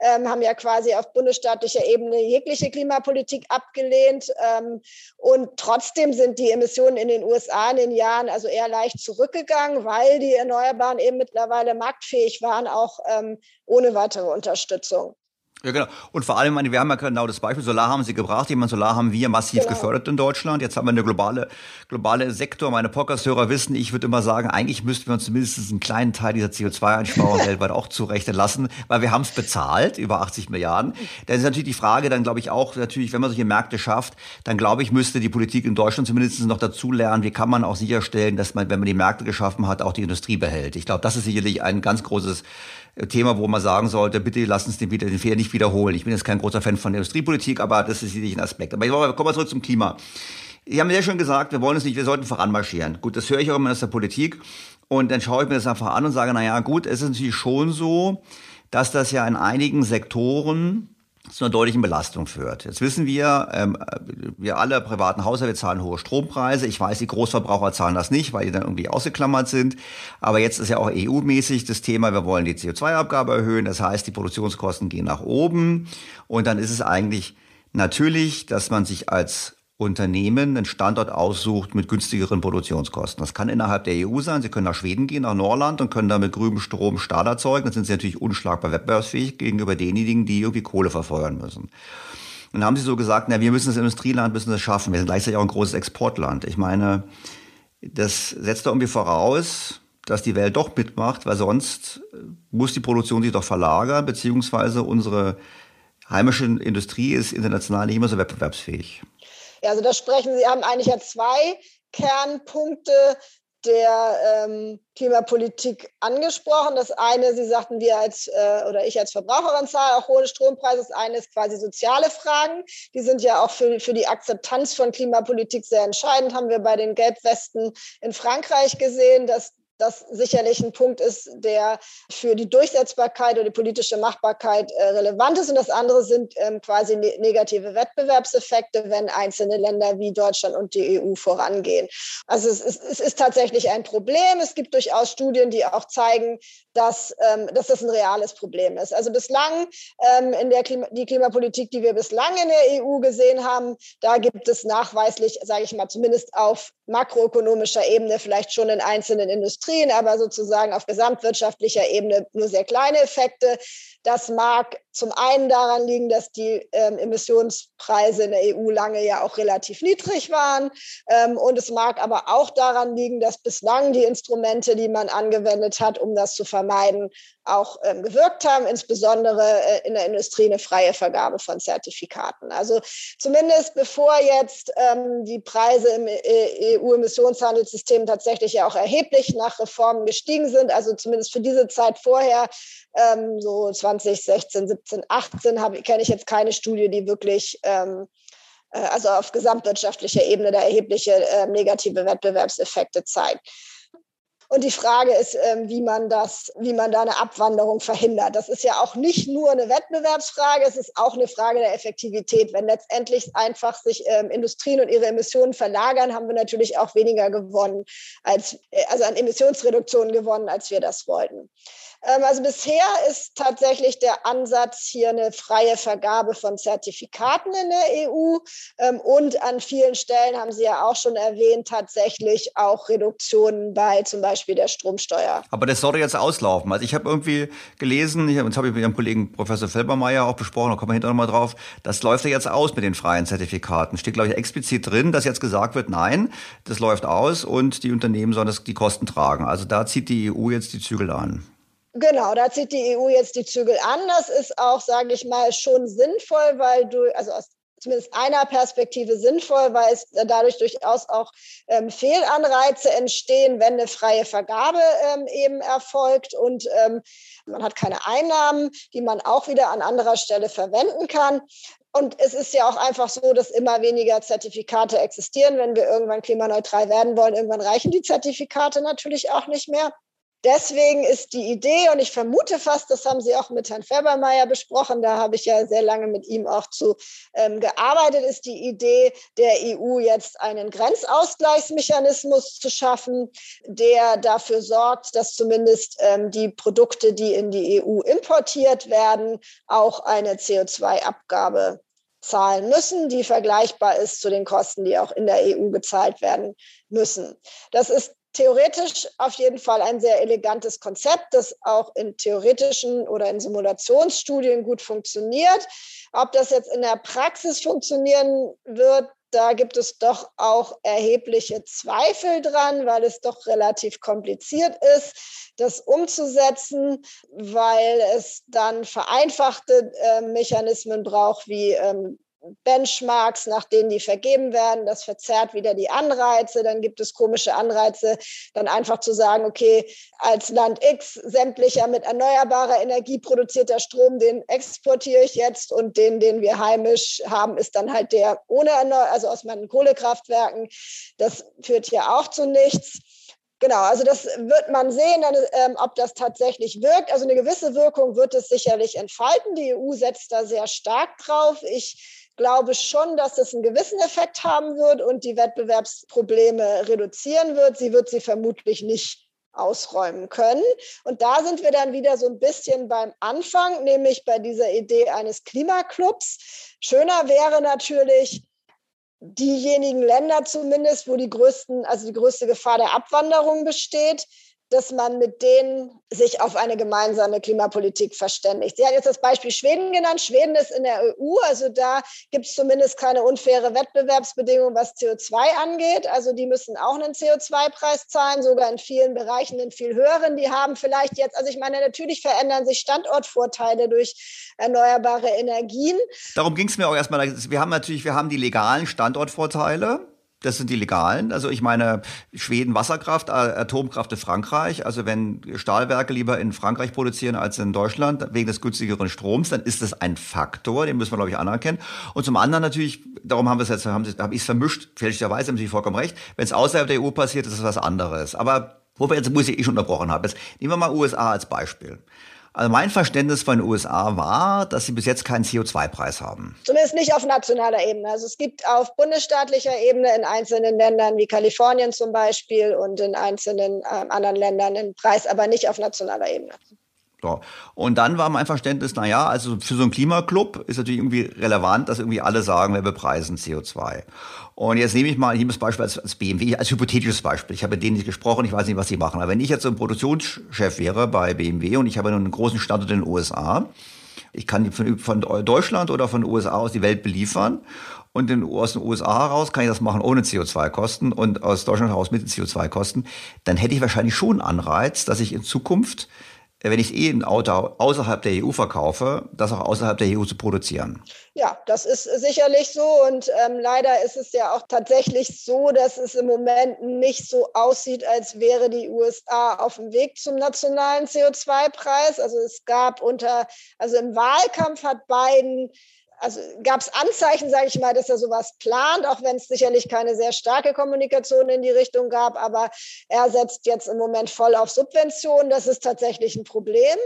ähm, haben ja quasi auf bundesstaatlicher Ebene jegliche Klimapolitik abgelehnt. Ähm, und trotzdem sind die Emissionen in den USA in den Jahren also eher leicht zurückgegangen, weil die Erneuerbaren eben mittlerweile marktfähig waren, auch ähm, ohne weitere Unterstützung. Ja, genau. Und vor allem, wir haben ja genau das Beispiel, Solar haben Sie gebracht. Ich meine, Solar haben wir massiv genau. gefördert in Deutschland. Jetzt haben wir eine globale, globale Sektor. Meine Podcast-Hörer wissen, ich würde immer sagen, eigentlich müssten wir uns zumindest einen kleinen Teil dieser CO2-Einsparung <laughs> weltweit auch zurechnen lassen, weil wir haben es bezahlt, über 80 Milliarden. Dann ist natürlich die Frage, dann glaube ich auch, natürlich, wenn man solche Märkte schafft, dann glaube ich, müsste die Politik in Deutschland zumindest noch dazu lernen, wie kann man auch sicherstellen, dass man, wenn man die Märkte geschaffen hat, auch die Industrie behält. Ich glaube, das ist sicherlich ein ganz großes Thema, wo man sagen sollte, bitte lass uns den, den Fehler nicht wiederholen. Ich bin jetzt kein großer Fan von Industriepolitik, aber das ist sicherlich ein Aspekt. Aber ich kommen wir zurück zum Klima. Sie haben sehr schön gesagt, wir wollen es nicht, wir sollten voranmarschieren. Gut, das höre ich auch immer aus der Politik. Und dann schaue ich mir das einfach an und sage, na ja, gut, es ist natürlich schon so, dass das ja in einigen Sektoren zu einer deutlichen Belastung führt. Jetzt wissen wir, ähm, wir alle privaten Haushalte zahlen hohe Strompreise. Ich weiß, die Großverbraucher zahlen das nicht, weil die dann irgendwie ausgeklammert sind. Aber jetzt ist ja auch EU-mäßig das Thema, wir wollen die CO2-Abgabe erhöhen. Das heißt, die Produktionskosten gehen nach oben. Und dann ist es eigentlich natürlich, dass man sich als Unternehmen einen Standort aussucht mit günstigeren Produktionskosten. Das kann innerhalb der EU sein. Sie können nach Schweden gehen, nach Norland und können da mit grünem Strom Stahl erzeugen. Dann sind sie natürlich unschlagbar wettbewerbsfähig gegenüber denjenigen, die irgendwie Kohle verfeuern müssen. Und dann haben sie so gesagt, na, wir müssen das Industrieland, müssen das schaffen. Wir sind gleichzeitig auch ein großes Exportland. Ich meine, das setzt da irgendwie voraus, dass die Welt doch mitmacht, weil sonst muss die Produktion sich doch verlagern, beziehungsweise unsere heimische Industrie ist international nicht immer so wettbewerbsfähig. Ja, also da sprechen Sie haben eigentlich ja zwei Kernpunkte der ähm, Klimapolitik angesprochen. Das eine, Sie sagten, wir als äh, oder ich als Verbraucherin zahle auch hohe Strompreise. Das eine ist quasi soziale Fragen. Die sind ja auch für, für die Akzeptanz von Klimapolitik sehr entscheidend. Haben wir bei den Gelbwesten in Frankreich gesehen, dass das sicherlich ein Punkt ist, der für die Durchsetzbarkeit oder die politische Machbarkeit äh, relevant ist. Und das andere sind ähm, quasi ne negative Wettbewerbseffekte, wenn einzelne Länder wie Deutschland und die EU vorangehen. Also es ist, es ist tatsächlich ein Problem. Es gibt durchaus Studien, die auch zeigen, dass, ähm, dass das ein reales Problem ist. Also bislang ähm, in der Klima die Klimapolitik, die wir bislang in der EU gesehen haben, da gibt es nachweislich, sage ich mal, zumindest auf makroökonomischer Ebene vielleicht schon in einzelnen Industrien Industrien, aber sozusagen auf gesamtwirtschaftlicher Ebene nur sehr kleine Effekte. Das mag zum einen daran liegen, dass die ähm, Emissionspreise in der EU lange ja auch relativ niedrig waren. Ähm, und es mag aber auch daran liegen, dass bislang die Instrumente, die man angewendet hat, um das zu vermeiden, auch ähm, gewirkt haben, insbesondere äh, in der Industrie eine freie Vergabe von Zertifikaten. Also zumindest bevor jetzt ähm, die Preise im äh, EU-Emissionshandelssystem tatsächlich ja auch erheblich nach Reformen gestiegen sind, also zumindest für diese Zeit vorher, ähm, so 2016, 17, 18, kenne ich jetzt keine Studie, die wirklich ähm, äh, also auf gesamtwirtschaftlicher Ebene da erhebliche äh, negative Wettbewerbseffekte zeigt. Und die Frage ist, ähm, wie man das, wie man da eine Abwanderung verhindert. Das ist ja auch nicht nur eine Wettbewerbsfrage, es ist auch eine Frage der Effektivität. Wenn letztendlich einfach sich ähm, Industrien und ihre Emissionen verlagern, haben wir natürlich auch weniger gewonnen als, äh, also an Emissionsreduktionen gewonnen, als wir das wollten. Ähm, also bisher ist tatsächlich der Ansatz hier eine freie Vergabe von Zertifikaten in der EU ähm, und an vielen Stellen haben Sie ja auch schon erwähnt, tatsächlich auch Reduktionen bei zum Beispiel der Stromsteuer. Aber das sollte jetzt auslaufen. Also ich habe irgendwie gelesen, das habe ich mit Ihrem Kollegen Professor Felbermeier auch besprochen, da kommen wir hinterher nochmal drauf, das läuft ja jetzt aus mit den freien Zertifikaten. Steht, glaube ich, explizit drin, dass jetzt gesagt wird, nein, das läuft aus und die Unternehmen sollen das, die Kosten tragen. Also da zieht die EU jetzt die Zügel an. Genau, da zieht die EU jetzt die Zügel an. Das ist auch, sage ich mal, schon sinnvoll, weil du, also aus zumindest einer Perspektive sinnvoll, weil es dadurch durchaus auch ähm, Fehlanreize entstehen, wenn eine freie Vergabe ähm, eben erfolgt und ähm, man hat keine Einnahmen, die man auch wieder an anderer Stelle verwenden kann. Und es ist ja auch einfach so, dass immer weniger Zertifikate existieren. Wenn wir irgendwann klimaneutral werden wollen, irgendwann reichen die Zertifikate natürlich auch nicht mehr. Deswegen ist die Idee, und ich vermute fast, das haben Sie auch mit Herrn Ferbermeier besprochen, da habe ich ja sehr lange mit ihm auch zu ähm, gearbeitet, ist die Idee der EU jetzt einen Grenzausgleichsmechanismus zu schaffen, der dafür sorgt, dass zumindest ähm, die Produkte, die in die EU importiert werden, auch eine CO2-Abgabe zahlen müssen, die vergleichbar ist zu den Kosten, die auch in der EU gezahlt werden müssen. Das ist theoretisch auf jeden Fall ein sehr elegantes Konzept, das auch in theoretischen oder in Simulationsstudien gut funktioniert. Ob das jetzt in der Praxis funktionieren wird, da gibt es doch auch erhebliche Zweifel dran, weil es doch relativ kompliziert ist, das umzusetzen, weil es dann vereinfachte äh, Mechanismen braucht, wie ähm, Benchmarks, nach denen die vergeben werden. Das verzerrt wieder die Anreize. Dann gibt es komische Anreize, dann einfach zu sagen, okay, als Land X sämtlicher mit erneuerbarer Energie produzierter Strom, den exportiere ich jetzt und den, den wir heimisch haben, ist dann halt der ohne, also aus meinen Kohlekraftwerken. Das führt ja auch zu nichts. Genau, also das wird man sehen, dann, ähm, ob das tatsächlich wirkt. Also eine gewisse Wirkung wird es sicherlich entfalten. Die EU setzt da sehr stark drauf. Ich glaube schon, dass es einen gewissen Effekt haben wird und die Wettbewerbsprobleme reduzieren wird. Sie wird sie vermutlich nicht ausräumen können. Und da sind wir dann wieder so ein bisschen beim Anfang, nämlich bei dieser Idee eines Klimaclubs. Schöner wäre natürlich, diejenigen Länder zumindest, wo die größten, also die größte Gefahr der Abwanderung besteht, dass man mit denen sich auf eine gemeinsame Klimapolitik verständigt. Sie hat jetzt das Beispiel Schweden genannt. Schweden ist in der EU, also da gibt es zumindest keine unfaire Wettbewerbsbedingungen, was CO2 angeht. Also die müssen auch einen CO2-Preis zahlen, sogar in vielen Bereichen einen viel höheren. Die haben vielleicht jetzt, also ich meine, natürlich verändern sich Standortvorteile durch erneuerbare Energien. Darum ging es mir auch erstmal. Wir haben natürlich, wir haben die legalen Standortvorteile. Das sind die legalen. Also ich meine, Schweden Wasserkraft, Atomkraft in Frankreich. Also wenn Stahlwerke lieber in Frankreich produzieren als in Deutschland wegen des günstigeren Stroms, dann ist das ein Faktor, den müssen wir, glaube ich, anerkennen. Und zum anderen natürlich, darum haben wir es jetzt, haben, habe ich es vermischt, fälschlicherweise haben Sie vollkommen recht. Wenn es außerhalb der EU passiert, ist es was anderes. Aber wo wir jetzt, wo ich eh schon unterbrochen habe, jetzt nehmen wir mal USA als Beispiel. Also mein Verständnis von den USA war, dass sie bis jetzt keinen CO2-Preis haben. Zumindest nicht auf nationaler Ebene. Also es gibt auf bundesstaatlicher Ebene in einzelnen Ländern wie Kalifornien zum Beispiel und in einzelnen äh, anderen Ländern einen Preis, aber nicht auf nationaler Ebene. So. Und dann war mein Verständnis, na ja, also für so einen Klimaclub ist natürlich irgendwie relevant, dass irgendwie alle sagen, wir bepreisen CO2. Und jetzt nehme ich mal hier das Beispiel als, als BMW, als hypothetisches Beispiel. Ich habe mit denen nicht gesprochen, ich weiß nicht, was sie machen. Aber wenn ich jetzt so ein Produktionschef wäre bei BMW und ich habe einen großen Standort in den USA, ich kann von, von Deutschland oder von den USA aus die Welt beliefern und in, aus den USA heraus kann ich das machen ohne CO2-Kosten und aus Deutschland heraus mit CO2-Kosten, dann hätte ich wahrscheinlich schon Anreiz, dass ich in Zukunft wenn ich eh ein Auto außerhalb der EU verkaufe, das auch außerhalb der EU zu produzieren. Ja, das ist sicherlich so. Und ähm, leider ist es ja auch tatsächlich so, dass es im Moment nicht so aussieht, als wäre die USA auf dem Weg zum nationalen CO2-Preis. Also es gab unter, also im Wahlkampf hat Biden also gab es Anzeichen, sage ich mal, dass er sowas plant, auch wenn es sicherlich keine sehr starke Kommunikation in die Richtung gab. Aber er setzt jetzt im Moment voll auf Subventionen. Das ist tatsächlich ein Problem,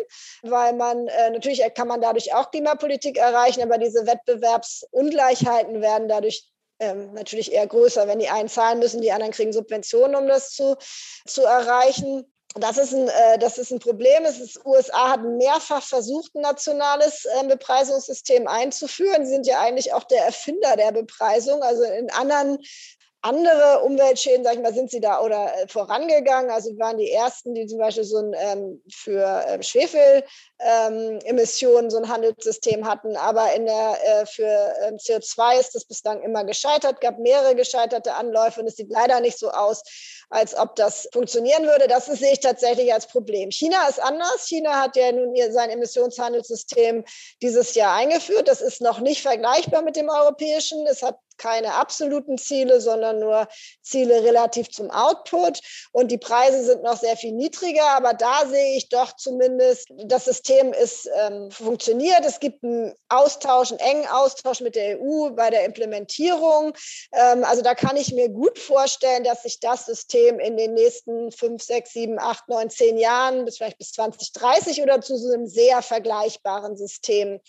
weil man äh, natürlich kann man dadurch auch Klimapolitik erreichen, aber diese Wettbewerbsungleichheiten werden dadurch ähm, natürlich eher größer, wenn die einen zahlen müssen, die anderen kriegen Subventionen, um das zu, zu erreichen. Das ist ein, äh, das ist ein Problem. Es ist, USA hat mehrfach versucht, ein nationales äh, Bepreisungssystem einzuführen. Sie sind ja eigentlich auch der Erfinder der Bepreisung. Also in anderen andere Umweltschäden, sag ich mal, sind sie da oder äh, vorangegangen. Also waren die ersten, die zum Beispiel so ein ähm, für ähm, Schwefelemissionen ähm, so ein Handelssystem hatten. Aber in der, für ähm, CO2 ist das bislang immer gescheitert, gab mehrere gescheiterte Anläufe und es sieht leider nicht so aus, als ob das funktionieren würde. Das sehe ich tatsächlich als Problem. China ist anders. China hat ja nun ihr, sein Emissionshandelssystem dieses Jahr eingeführt. Das ist noch nicht vergleichbar mit dem europäischen. Es hat keine absoluten Ziele, sondern nur Ziele relativ zum Output. Und die Preise sind noch sehr viel niedriger, aber da sehe ich doch zumindest, das System ist ähm, funktioniert. Es gibt einen Austausch, einen engen Austausch mit der EU bei der Implementierung. Ähm, also da kann ich mir gut vorstellen, dass sich das System in den nächsten fünf, sechs, sieben, acht, neun, zehn Jahren bis vielleicht bis 2030 oder zu so einem sehr vergleichbaren System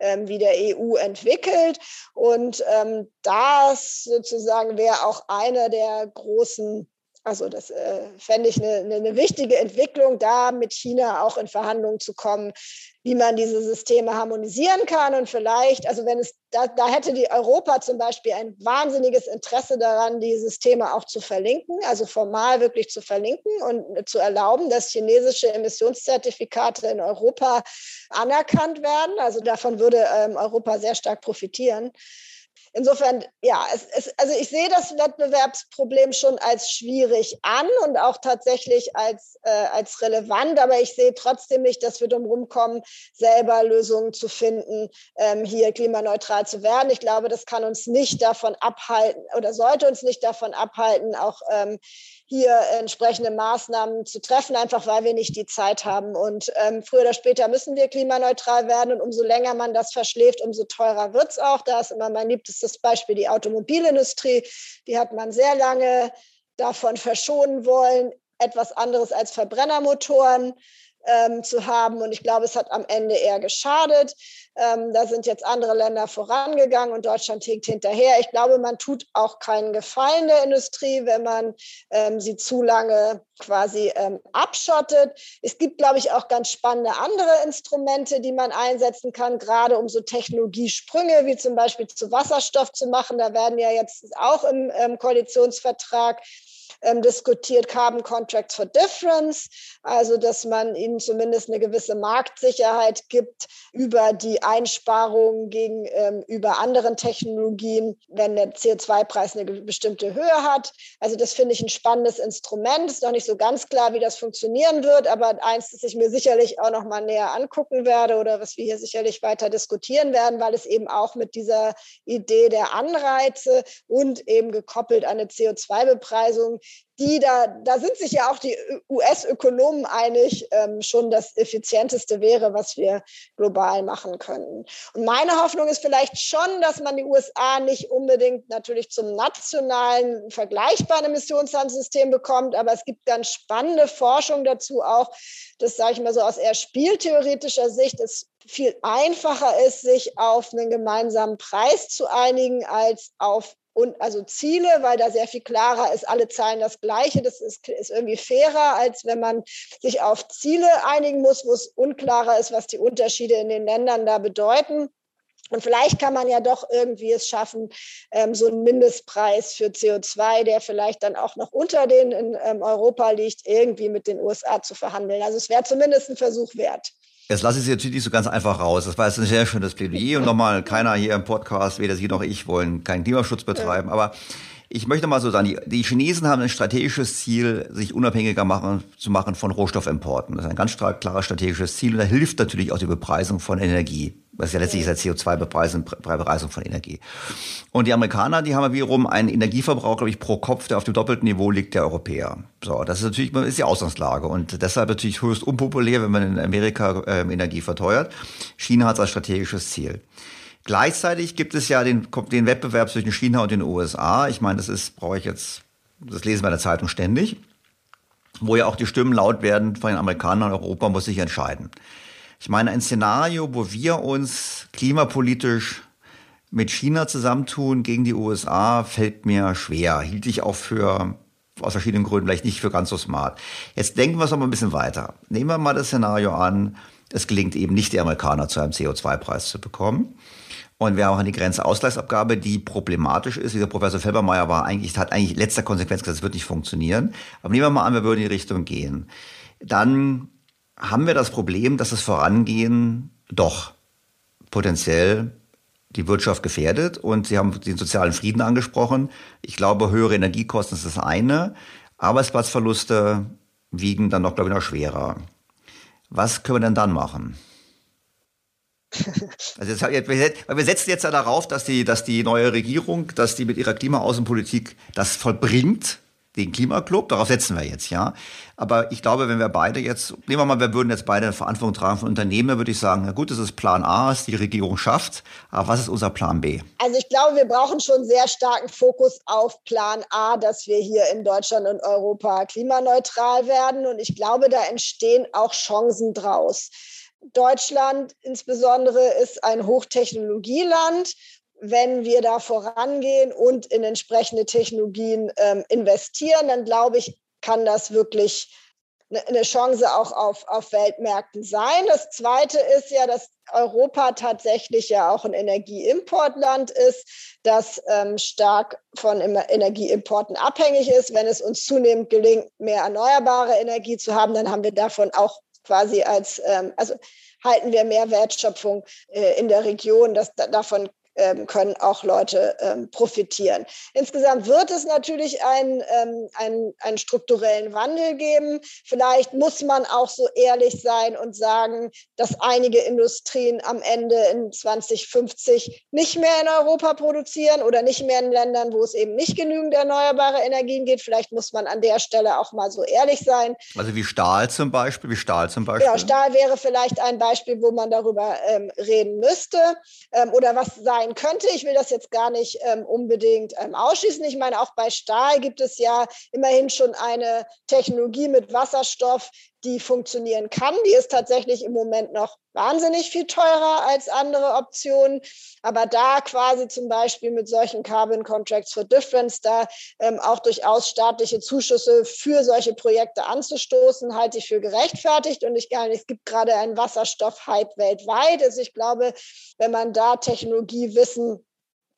ähm, wie der EU entwickelt. Und ähm, das sozusagen wäre auch einer der großen also das äh, fände ich eine, eine, wichtige Entwicklung, da mit China auch in Verhandlungen zu kommen, wie man diese Systeme harmonisieren kann. Und vielleicht, also wenn es, da, da hätte die Europa zum Beispiel ein wahnsinniges Interesse daran, die Systeme auch zu verlinken, also formal wirklich zu verlinken und zu erlauben, dass chinesische Emissionszertifikate in Europa anerkannt werden. Also davon würde ähm, Europa sehr stark profitieren. Insofern, ja, es, es, also ich sehe das Wettbewerbsproblem schon als schwierig an und auch tatsächlich als, äh, als relevant, aber ich sehe trotzdem nicht, dass wir drum kommen, selber Lösungen zu finden, ähm, hier klimaneutral zu werden. Ich glaube, das kann uns nicht davon abhalten oder sollte uns nicht davon abhalten, auch ähm, hier entsprechende Maßnahmen zu treffen, einfach weil wir nicht die Zeit haben. Und ähm, früher oder später müssen wir klimaneutral werden. Und umso länger man das verschläft, umso teurer wird es auch. Da ist immer mein liebstes Beispiel die Automobilindustrie. Die hat man sehr lange davon verschonen wollen, etwas anderes als Verbrennermotoren ähm, zu haben. Und ich glaube, es hat am Ende eher geschadet. Ähm, da sind jetzt andere Länder vorangegangen und Deutschland hinkt hinterher. Ich glaube, man tut auch keinen Gefallen der Industrie, wenn man ähm, sie zu lange quasi ähm, abschottet. Es gibt, glaube ich, auch ganz spannende andere Instrumente, die man einsetzen kann, gerade um so Technologiesprünge wie zum Beispiel zu Wasserstoff zu machen. Da werden ja jetzt auch im ähm, Koalitionsvertrag ähm, diskutiert Carbon Contracts for Difference, also dass man ihnen zumindest eine gewisse Marktsicherheit gibt über die Einsparungen gegenüber ähm, anderen Technologien, wenn der CO2-Preis eine bestimmte Höhe hat. Also das finde ich ein spannendes Instrument. Ist noch nicht so ganz klar, wie das funktionieren wird, aber eins, das ich mir sicherlich auch noch mal näher angucken werde oder was wir hier sicherlich weiter diskutieren werden, weil es eben auch mit dieser Idee der Anreize und eben gekoppelt an eine CO2-Bepreisung die da, da sind sich ja auch die US-Ökonomen einig, ähm, schon das effizienteste wäre, was wir global machen könnten. Und meine Hoffnung ist vielleicht schon, dass man die USA nicht unbedingt natürlich zum nationalen vergleichbaren Emissionshandelssystem bekommt, aber es gibt ganz spannende Forschung dazu auch, das sage ich mal so aus eher spieltheoretischer Sicht, es viel einfacher ist, sich auf einen gemeinsamen Preis zu einigen, als auf und also Ziele, weil da sehr viel klarer ist, alle zahlen das Gleiche. Das ist, ist irgendwie fairer, als wenn man sich auf Ziele einigen muss, wo es unklarer ist, was die Unterschiede in den Ländern da bedeuten. Und vielleicht kann man ja doch irgendwie es schaffen, ähm, so einen Mindestpreis für CO2, der vielleicht dann auch noch unter den in ähm, Europa liegt, irgendwie mit den USA zu verhandeln. Also es wäre zumindest ein Versuch wert. Jetzt lasse ich Sie natürlich nicht so ganz einfach raus. Das war jetzt ein sehr schönes Plädoyer und nochmal keiner hier im Podcast, weder Sie noch ich, wollen keinen Klimaschutz <laughs> betreiben. Aber ich möchte mal so sagen, die, die Chinesen haben ein strategisches Ziel, sich unabhängiger machen, zu machen von Rohstoffimporten. Das ist ein ganz klares strategisches Ziel und da hilft natürlich auch die Bepreisung von Energie. Was ja letztlich ist ja CO2-Bepreisung Bepreisung von Energie. Und die Amerikaner, die haben ja wiederum einen Energieverbrauch, glaube ich, pro Kopf, der auf dem doppelten Niveau liegt der Europäer. So, das ist natürlich ist die Ausgangslage und deshalb natürlich höchst unpopulär, wenn man in Amerika äh, Energie verteuert. China hat es als strategisches Ziel. Gleichzeitig gibt es ja den, den Wettbewerb zwischen China und den USA. Ich meine, das ist, brauche ich jetzt, das lesen wir in der Zeitung ständig, wo ja auch die Stimmen laut werden von den Amerikanern Europa muss sich entscheiden. Ich meine, ein Szenario, wo wir uns klimapolitisch mit China zusammentun gegen die USA, fällt mir schwer. Hielt ich auch für aus verschiedenen Gründen vielleicht nicht für ganz so smart. Jetzt denken wir es mal ein bisschen weiter. Nehmen wir mal das Szenario an, es gelingt eben nicht, die Amerikaner zu einem CO2-Preis zu bekommen. Und wir haben auch eine Grenzausgleichsabgabe, die problematisch ist. Dieser Professor Felbermeier war eigentlich, hat eigentlich letzter Konsequenz gesagt, das wird nicht funktionieren. Aber nehmen wir mal an, wir würden in die Richtung gehen. Dann haben wir das Problem, dass das Vorangehen doch potenziell die Wirtschaft gefährdet. Und Sie haben den sozialen Frieden angesprochen. Ich glaube, höhere Energiekosten ist das eine. Arbeitsplatzverluste wiegen dann noch, glaube ich, noch schwerer. Was können wir denn dann machen? <laughs> Also jetzt, weil wir setzen jetzt ja darauf, dass die, dass die neue Regierung, dass die mit ihrer Klimaaußenpolitik das vollbringt, den Klimaclub, darauf setzen wir jetzt, ja. Aber ich glaube, wenn wir beide jetzt, nehmen wir mal, wir würden jetzt beide Verantwortung tragen von Unternehmen, dann würde ich sagen, na gut, das ist Plan A, was die Regierung schafft, aber was ist unser Plan B? Also ich glaube, wir brauchen schon sehr starken Fokus auf Plan A, dass wir hier in Deutschland und Europa klimaneutral werden. Und ich glaube, da entstehen auch Chancen draus. Deutschland insbesondere ist ein Hochtechnologieland. Wenn wir da vorangehen und in entsprechende Technologien ähm, investieren, dann glaube ich, kann das wirklich ne, eine Chance auch auf, auf Weltmärkten sein. Das Zweite ist ja, dass Europa tatsächlich ja auch ein Energieimportland ist, das ähm, stark von Energieimporten abhängig ist. Wenn es uns zunehmend gelingt, mehr erneuerbare Energie zu haben, dann haben wir davon auch quasi als, ähm, also halten wir mehr Wertschöpfung äh, in der Region. Das, davon ähm, können auch Leute ähm, profitieren. Insgesamt wird es natürlich einen, ähm, einen, einen strukturellen Wandel geben. Vielleicht muss man auch so ehrlich sein und sagen, dass einige Industrien am Ende in 2050 nicht mehr in Europa produzieren oder nicht mehr in Ländern, wo es eben nicht genügend erneuerbare Energien geht. Vielleicht muss man an der Stelle auch mal so ehrlich sein. Also wie Stahl zum Beispiel, wie Stahl zum Beispiel. Genau, Stahl wäre vielleicht ein Beispiel, wo man darüber ähm, reden müsste. Ähm, oder was sein sein könnte. Ich will das jetzt gar nicht ähm, unbedingt ähm, ausschließen. Ich meine, auch bei Stahl gibt es ja immerhin schon eine Technologie mit Wasserstoff, die funktionieren kann. Die ist tatsächlich im Moment noch wahnsinnig viel teurer als andere Optionen. Aber da quasi zum Beispiel mit solchen Carbon Contracts for Difference da ähm, auch durchaus staatliche Zuschüsse für solche Projekte anzustoßen, halte ich für gerechtfertigt. Und ich gar nicht, es gibt gerade einen Wasserstoff-Hype weltweit. Also ich glaube, wenn man da Technologiewissen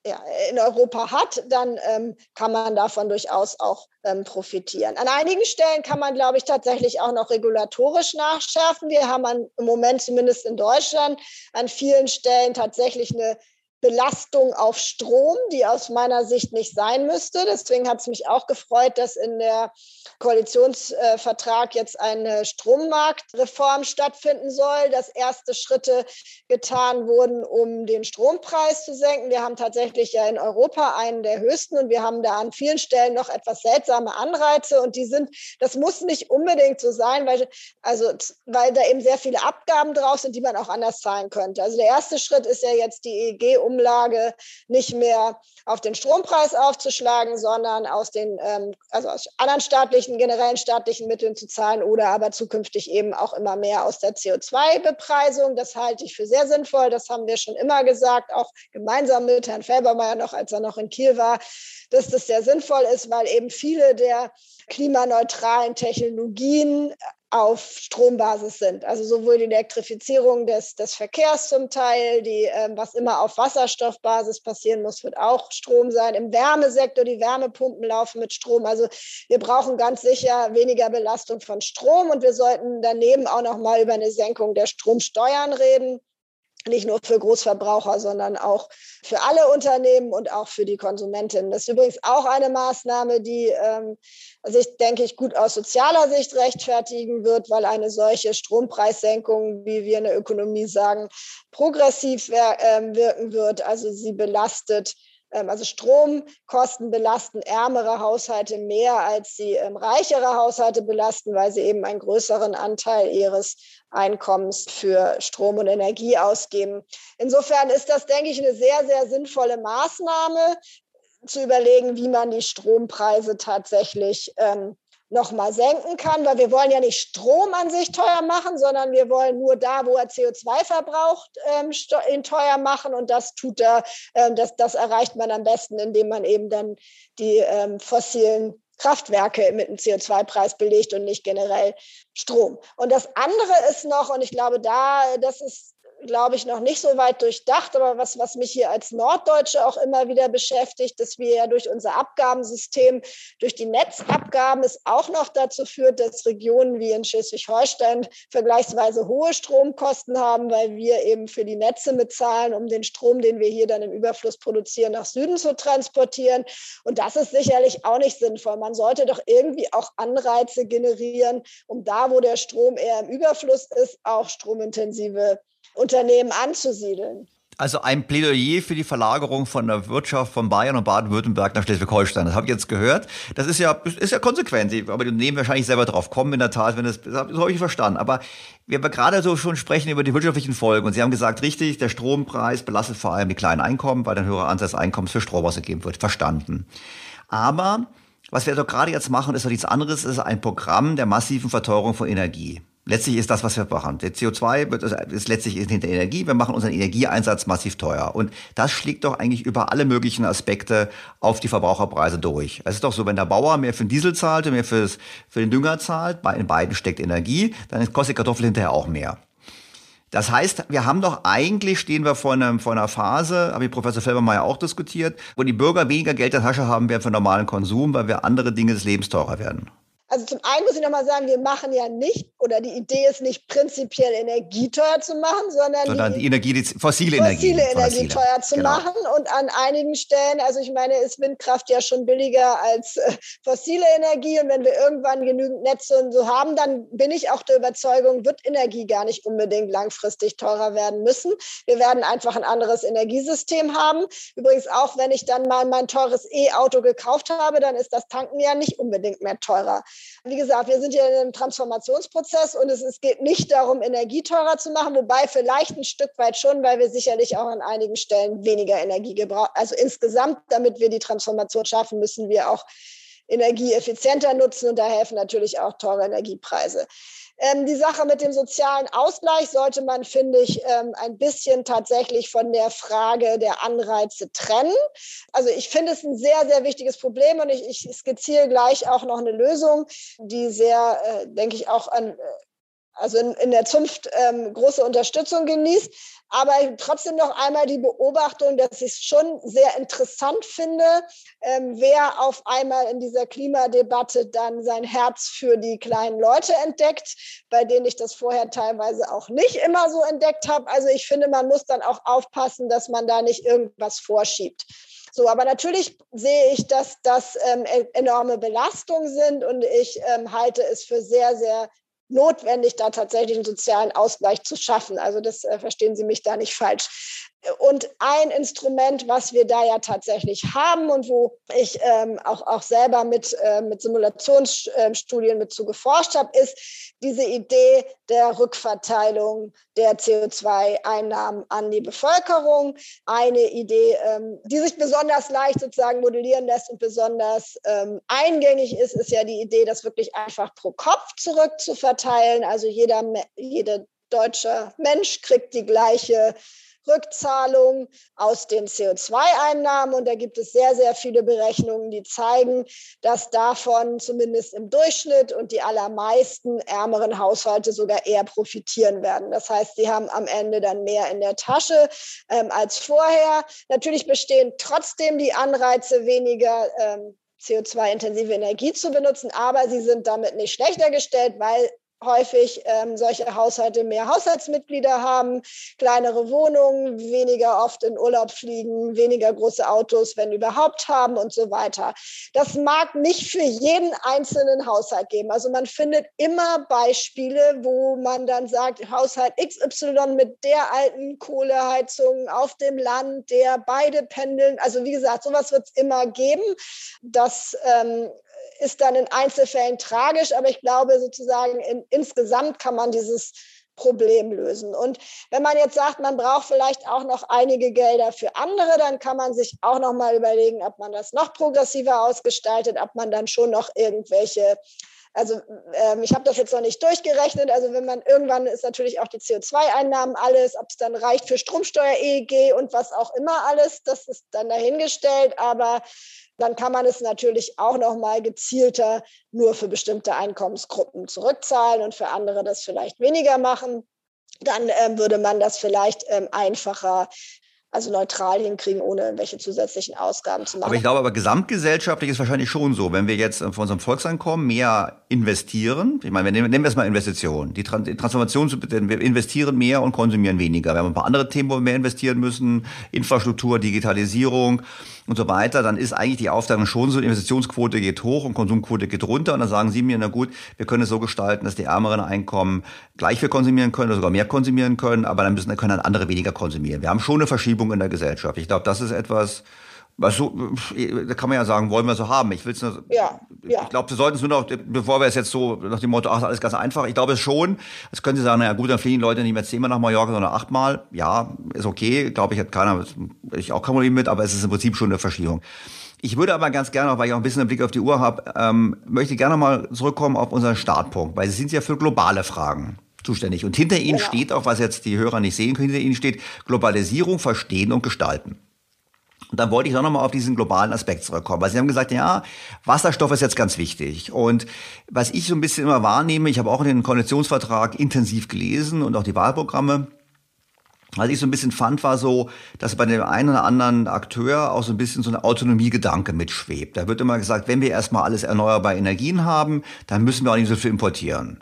ja, in Europa hat, dann ähm, kann man davon durchaus auch ähm, profitieren. An einigen Stellen kann man, glaube ich, tatsächlich auch noch regulatorisch nachschärfen. Wir haben an, im Moment zumindest in Deutschland an vielen Stellen tatsächlich eine Belastung auf Strom, die aus meiner Sicht nicht sein müsste. Deswegen hat es mich auch gefreut, dass in der Koalitionsvertrag jetzt eine Strommarktreform stattfinden soll, dass erste Schritte getan wurden, um den Strompreis zu senken. Wir haben tatsächlich ja in Europa einen der höchsten und wir haben da an vielen Stellen noch etwas seltsame Anreize und die sind, das muss nicht unbedingt so sein, weil, also, weil da eben sehr viele Abgaben drauf sind, die man auch anders zahlen könnte. Also der erste Schritt ist ja jetzt die EEG um Umlage nicht mehr auf den Strompreis aufzuschlagen, sondern aus den, ähm, also aus anderen staatlichen, generellen staatlichen Mitteln zu zahlen oder aber zukünftig eben auch immer mehr aus der CO2-Bepreisung. Das halte ich für sehr sinnvoll. Das haben wir schon immer gesagt, auch gemeinsam mit Herrn Felbermeier noch, als er noch in Kiel war, dass das sehr sinnvoll ist, weil eben viele der klimaneutralen Technologien auf Strombasis sind. Also sowohl die Elektrifizierung des, des Verkehrs zum Teil, die, ähm, was immer auf Wasserstoffbasis passieren muss, wird auch Strom sein. Im Wärmesektor, die Wärmepumpen laufen mit Strom. Also wir brauchen ganz sicher weniger Belastung von Strom und wir sollten daneben auch noch mal über eine Senkung der Stromsteuern reden nicht nur für Großverbraucher, sondern auch für alle Unternehmen und auch für die Konsumentinnen. Das ist übrigens auch eine Maßnahme, die ähm, sich, denke ich, gut aus sozialer Sicht rechtfertigen wird, weil eine solche Strompreissenkung, wie wir in der Ökonomie sagen, progressiv ähm, wirken wird. Also sie belastet also Stromkosten belasten ärmere Haushalte mehr, als sie ähm, reichere Haushalte belasten, weil sie eben einen größeren Anteil ihres Einkommens für Strom und Energie ausgeben. Insofern ist das, denke ich, eine sehr, sehr sinnvolle Maßnahme zu überlegen, wie man die Strompreise tatsächlich ähm, nochmal senken kann, weil wir wollen ja nicht Strom an sich teuer machen, sondern wir wollen nur da, wo er CO2 verbraucht, ähm, ihn teuer machen. Und das tut er, ähm, das, das erreicht man am besten, indem man eben dann die ähm, fossilen Kraftwerke mit einem CO2-Preis belegt und nicht generell Strom. Und das andere ist noch, und ich glaube, da, das ist glaube ich, noch nicht so weit durchdacht, aber was, was mich hier als Norddeutsche auch immer wieder beschäftigt, dass wir ja durch unser Abgabensystem, durch die Netzabgaben es auch noch dazu führt, dass Regionen wie in Schleswig-Holstein vergleichsweise hohe Stromkosten haben, weil wir eben für die Netze mitzahlen, um den Strom, den wir hier dann im Überfluss produzieren, nach Süden zu transportieren. Und das ist sicherlich auch nicht sinnvoll. Man sollte doch irgendwie auch Anreize generieren, um da, wo der Strom eher im Überfluss ist, auch stromintensive Unternehmen anzusiedeln. Also ein Plädoyer für die Verlagerung von der Wirtschaft von Bayern und Baden-Württemberg nach Schleswig-Holstein. Das habe ich jetzt gehört. Das ist ja, ist ja konsequent. Aber die Unternehmen wahrscheinlich selber drauf kommen, in der Tat, wenn das, das habe ich verstanden. Aber wir haben gerade so schon sprechen über die wirtschaftlichen Folgen. Und Sie haben gesagt, richtig, der Strompreis belastet vor allem die kleinen Einkommen, weil ein höherer Ansatz Einkommens für Strom ausgegeben wird. Verstanden. Aber was wir doch gerade jetzt machen, ist doch nichts anderes, ist ein Programm der massiven Verteuerung von Energie. Letztlich ist das, was wir machen. Der CO2 wird, ist letztlich hinter Energie. Wir machen unseren Energieeinsatz massiv teuer. Und das schlägt doch eigentlich über alle möglichen Aspekte auf die Verbraucherpreise durch. Es ist doch so, wenn der Bauer mehr für den Diesel zahlt und mehr fürs, für den Dünger zahlt, bei in beiden steckt Energie, dann kostet Kartoffel hinterher auch mehr. Das heißt, wir haben doch eigentlich, stehen wir vor, einem, vor einer Phase, habe ich Professor Felbermeier auch diskutiert, wo die Bürger weniger Geld in der Tasche haben werden für normalen Konsum, weil wir andere Dinge des Lebens teurer werden. Also zum einen muss ich nochmal sagen, wir machen ja nicht, oder die Idee ist nicht prinzipiell Energie teuer zu machen, sondern, sondern die, die, Energie, die fossile, Energie, fossile Energie teuer zu genau. machen. Und an einigen Stellen, also ich meine, ist Windkraft ja schon billiger als äh, fossile Energie. Und wenn wir irgendwann genügend Netze und so haben, dann bin ich auch der Überzeugung, wird Energie gar nicht unbedingt langfristig teurer werden müssen. Wir werden einfach ein anderes Energiesystem haben. Übrigens auch, wenn ich dann mal mein teures E-Auto gekauft habe, dann ist das Tanken ja nicht unbedingt mehr teurer. Wie gesagt, wir sind hier in einem Transformationsprozess und es, es geht nicht darum, Energie teurer zu machen, wobei vielleicht ein Stück weit schon, weil wir sicherlich auch an einigen Stellen weniger Energie gebrauchen. Also insgesamt, damit wir die Transformation schaffen, müssen wir auch Energie effizienter nutzen und da helfen natürlich auch teure Energiepreise. Ähm, die Sache mit dem sozialen Ausgleich sollte man, finde ich, ähm, ein bisschen tatsächlich von der Frage der Anreize trennen. Also ich finde es ein sehr, sehr wichtiges Problem und ich, ich skizziere gleich auch noch eine Lösung, die sehr, äh, denke ich, auch an, äh, also in, in der Zunft ähm, große Unterstützung genießt. Aber trotzdem noch einmal die Beobachtung, dass ich es schon sehr interessant finde, ähm, wer auf einmal in dieser Klimadebatte dann sein Herz für die kleinen Leute entdeckt, bei denen ich das vorher teilweise auch nicht immer so entdeckt habe. Also ich finde, man muss dann auch aufpassen, dass man da nicht irgendwas vorschiebt. So, aber natürlich sehe ich, dass das ähm, e-, enorme Belastungen sind und ich ähm, halte es für sehr, sehr notwendig, da tatsächlich einen sozialen Ausgleich zu schaffen. Also das äh, verstehen Sie mich da nicht falsch. Und ein Instrument, was wir da ja tatsächlich haben und wo ich ähm, auch, auch selber mit, äh, mit Simulationsstudien mit zu geforscht habe, ist diese Idee der Rückverteilung der CO2-Einnahmen an die Bevölkerung. Eine Idee, ähm, die sich besonders leicht sozusagen modellieren lässt und besonders ähm, eingängig ist, ist ja die Idee, das wirklich einfach pro Kopf zurückzuverteilen. Also jeder, jede deutsche Mensch kriegt die gleiche Rückzahlung aus den CO2-Einnahmen. Und da gibt es sehr, sehr viele Berechnungen, die zeigen, dass davon zumindest im Durchschnitt und die allermeisten ärmeren Haushalte sogar eher profitieren werden. Das heißt, sie haben am Ende dann mehr in der Tasche ähm, als vorher. Natürlich bestehen trotzdem die Anreize, weniger ähm, CO2-intensive Energie zu benutzen, aber sie sind damit nicht schlechter gestellt, weil häufig ähm, solche Haushalte mehr Haushaltsmitglieder haben, kleinere Wohnungen, weniger oft in Urlaub fliegen, weniger große Autos, wenn überhaupt haben und so weiter. Das mag nicht für jeden einzelnen Haushalt geben. Also man findet immer Beispiele, wo man dann sagt, Haushalt XY mit der alten Kohleheizung auf dem Land, der beide pendeln. Also wie gesagt, sowas wird es immer geben. Das ähm, ist dann in Einzelfällen tragisch, aber ich glaube sozusagen in, insgesamt kann man dieses Problem lösen. Und wenn man jetzt sagt, man braucht vielleicht auch noch einige Gelder für andere, dann kann man sich auch noch mal überlegen, ob man das noch progressiver ausgestaltet, ob man dann schon noch irgendwelche also ähm, ich habe das jetzt noch nicht durchgerechnet. Also wenn man irgendwann ist natürlich auch die CO2-Einnahmen alles, ob es dann reicht für Stromsteuer, EEG und was auch immer alles, das ist dann dahingestellt. Aber dann kann man es natürlich auch noch mal gezielter nur für bestimmte Einkommensgruppen zurückzahlen und für andere das vielleicht weniger machen. Dann ähm, würde man das vielleicht ähm, einfacher also neutral hinkriegen, ohne irgendwelche zusätzlichen Ausgaben zu machen. Aber ich glaube, aber gesamtgesellschaftlich ist wahrscheinlich schon so, wenn wir jetzt von unserem Volkseinkommen mehr investieren, ich meine, wir nehmen, nehmen wir es mal Investitionen, die, Trans die Transformation, wir investieren mehr und konsumieren weniger. Wir haben ein paar andere Themen, wo wir mehr investieren müssen, Infrastruktur, Digitalisierung und so weiter, dann ist eigentlich die Aufteilung schon so, Investitionsquote geht hoch und Konsumquote geht runter. Und dann sagen Sie mir, na gut, wir können es so gestalten, dass die ärmeren Einkommen gleich viel konsumieren können oder sogar mehr konsumieren können, aber dann müssen dann können dann andere weniger konsumieren. Wir haben schon eine Verschiebung in der Gesellschaft. Ich glaube, das ist etwas, was so, da kann man ja sagen, wollen wir so haben. Ich will es nur, ja, ja. ich glaube, wir sollten es nur noch, bevor wir es jetzt so nach dem Motto, ach, alles ganz einfach. Ich glaube es schon. Das können Sie sagen, naja, gut, dann fliegen die Leute nicht mehr zehnmal nach Mallorca, sondern achtmal. Ja, ist okay. Glaube ich, hat keiner, ich auch kein Problem mit, aber es ist im Prinzip schon eine Verschiebung. Ich würde aber ganz gerne, weil ich auch ein bisschen einen Blick auf die Uhr habe, ähm, möchte gerne mal zurückkommen auf unseren Startpunkt, weil Sie sind ja für globale Fragen zuständig. Und hinter Ihnen genau. steht auch, was jetzt die Hörer nicht sehen können, hinter Ihnen steht Globalisierung, Verstehen und Gestalten. Und dann wollte ich auch nochmal auf diesen globalen Aspekt zurückkommen, weil Sie haben gesagt, ja, Wasserstoff ist jetzt ganz wichtig. Und was ich so ein bisschen immer wahrnehme, ich habe auch den Koalitionsvertrag intensiv gelesen und auch die Wahlprogramme, was ich so ein bisschen fand, war so, dass bei dem einen oder anderen Akteur auch so ein bisschen so ein Autonomiegedanke mitschwebt. Da wird immer gesagt, wenn wir erstmal alles erneuerbare Energien haben, dann müssen wir auch nicht so viel importieren.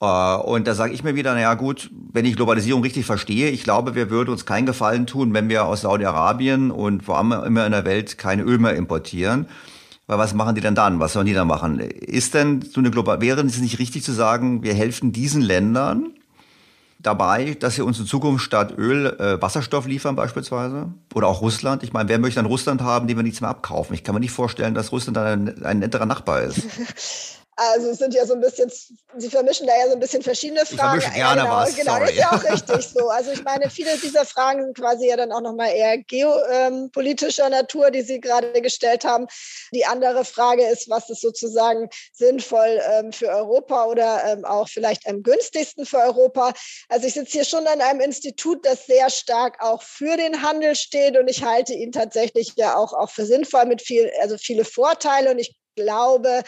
Äh, und da sage ich mir wieder, naja gut, wenn ich Globalisierung richtig verstehe, ich glaube, wir würden uns keinen Gefallen tun, wenn wir aus Saudi-Arabien und wo immer in der Welt keine Öl mehr importieren. Weil was machen die denn dann? Was sollen die dann machen? Ist denn so eine Global, wäre es nicht richtig zu sagen, wir helfen diesen Ländern dabei, dass sie uns in Zukunft statt Öl äh, Wasserstoff liefern beispielsweise? Oder auch Russland? Ich meine, wer möchte dann Russland haben, die wir nichts mehr abkaufen? Ich kann mir nicht vorstellen, dass Russland dann ein, ein netterer Nachbar ist. <laughs> Also es sind ja so ein bisschen, Sie vermischen da ja so ein bisschen verschiedene Fragen. Ich vermische gerne genau, was. Genau, das ist ja auch <laughs> richtig so. Also ich meine, viele dieser Fragen sind quasi ja dann auch nochmal eher geopolitischer Natur, die Sie gerade gestellt haben. Die andere Frage ist, was ist sozusagen sinnvoll ähm, für Europa oder ähm, auch vielleicht am günstigsten für Europa. Also ich sitze hier schon an einem Institut, das sehr stark auch für den Handel steht und ich halte ihn tatsächlich ja auch, auch für sinnvoll mit viel, also viele Vorteile und ich glaube,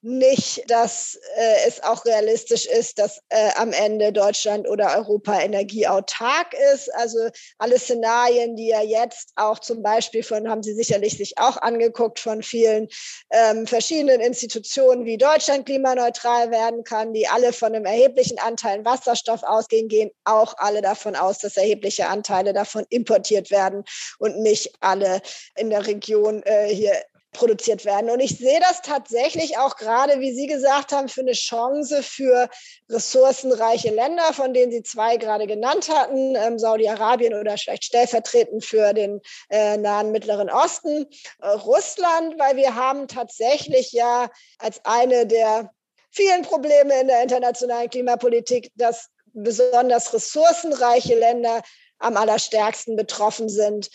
nicht, dass äh, es auch realistisch ist, dass äh, am Ende Deutschland oder Europa energieautark ist. Also alle Szenarien, die ja jetzt auch zum Beispiel von, haben Sie sicherlich sich auch angeguckt, von vielen ähm, verschiedenen Institutionen, wie Deutschland klimaneutral werden kann, die alle von einem erheblichen Anteil Wasserstoff ausgehen, gehen auch alle davon aus, dass erhebliche Anteile davon importiert werden und nicht alle in der Region äh, hier produziert werden. Und ich sehe das tatsächlich auch gerade, wie Sie gesagt haben, für eine Chance für ressourcenreiche Länder, von denen Sie zwei gerade genannt hatten, ähm, Saudi-Arabien oder vielleicht stellvertretend für den äh, nahen Mittleren Osten, äh, Russland, weil wir haben tatsächlich ja als eine der vielen Probleme in der internationalen Klimapolitik, dass besonders ressourcenreiche Länder am allerstärksten betroffen sind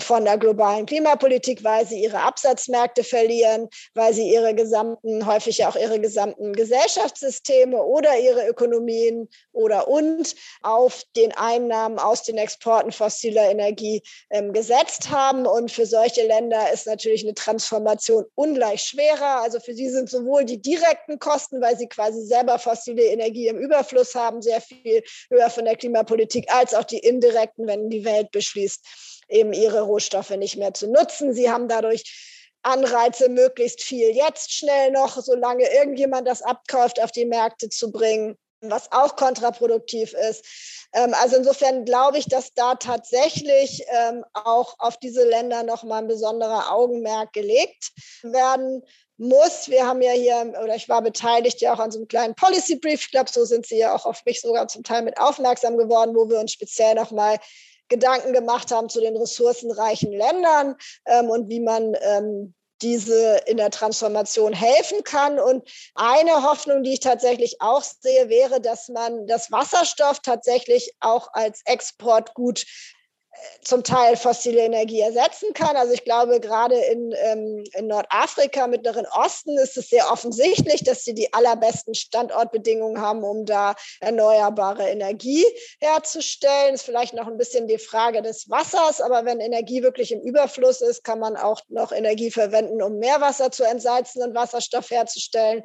von der globalen Klimapolitik, weil sie ihre Absatzmärkte verlieren, weil sie ihre gesamten, häufig auch ihre gesamten Gesellschaftssysteme oder ihre Ökonomien oder und auf den Einnahmen aus den Exporten fossiler Energie ähm, gesetzt haben. Und für solche Länder ist natürlich eine Transformation ungleich schwerer. Also für sie sind sowohl die direkten Kosten, weil sie quasi selber fossile Energie im Überfluss haben, sehr viel höher von der Klimapolitik, als auch die indirekten, wenn die Welt beschließt, eben ihre Rohstoffe nicht mehr zu nutzen. Sie haben dadurch Anreize, möglichst viel jetzt schnell noch, solange irgendjemand das abkauft, auf die Märkte zu bringen was auch kontraproduktiv ist. Ähm, also insofern glaube ich, dass da tatsächlich ähm, auch auf diese Länder nochmal ein besonderer Augenmerk gelegt werden muss. Wir haben ja hier, oder ich war beteiligt ja auch an so einem kleinen Policy Brief. Ich glaube, so sind Sie ja auch auf mich sogar zum Teil mit aufmerksam geworden, wo wir uns speziell nochmal Gedanken gemacht haben zu den ressourcenreichen Ländern ähm, und wie man ähm, diese in der Transformation helfen kann. Und eine Hoffnung, die ich tatsächlich auch sehe, wäre, dass man das Wasserstoff tatsächlich auch als Exportgut zum Teil fossile Energie ersetzen kann. Also ich glaube, gerade in, ähm, in Nordafrika, Mittleren Osten ist es sehr offensichtlich, dass sie die allerbesten Standortbedingungen haben, um da erneuerbare Energie herzustellen. Ist vielleicht noch ein bisschen die Frage des Wassers, aber wenn Energie wirklich im Überfluss ist, kann man auch noch Energie verwenden, um Meerwasser zu entsalzen und Wasserstoff herzustellen.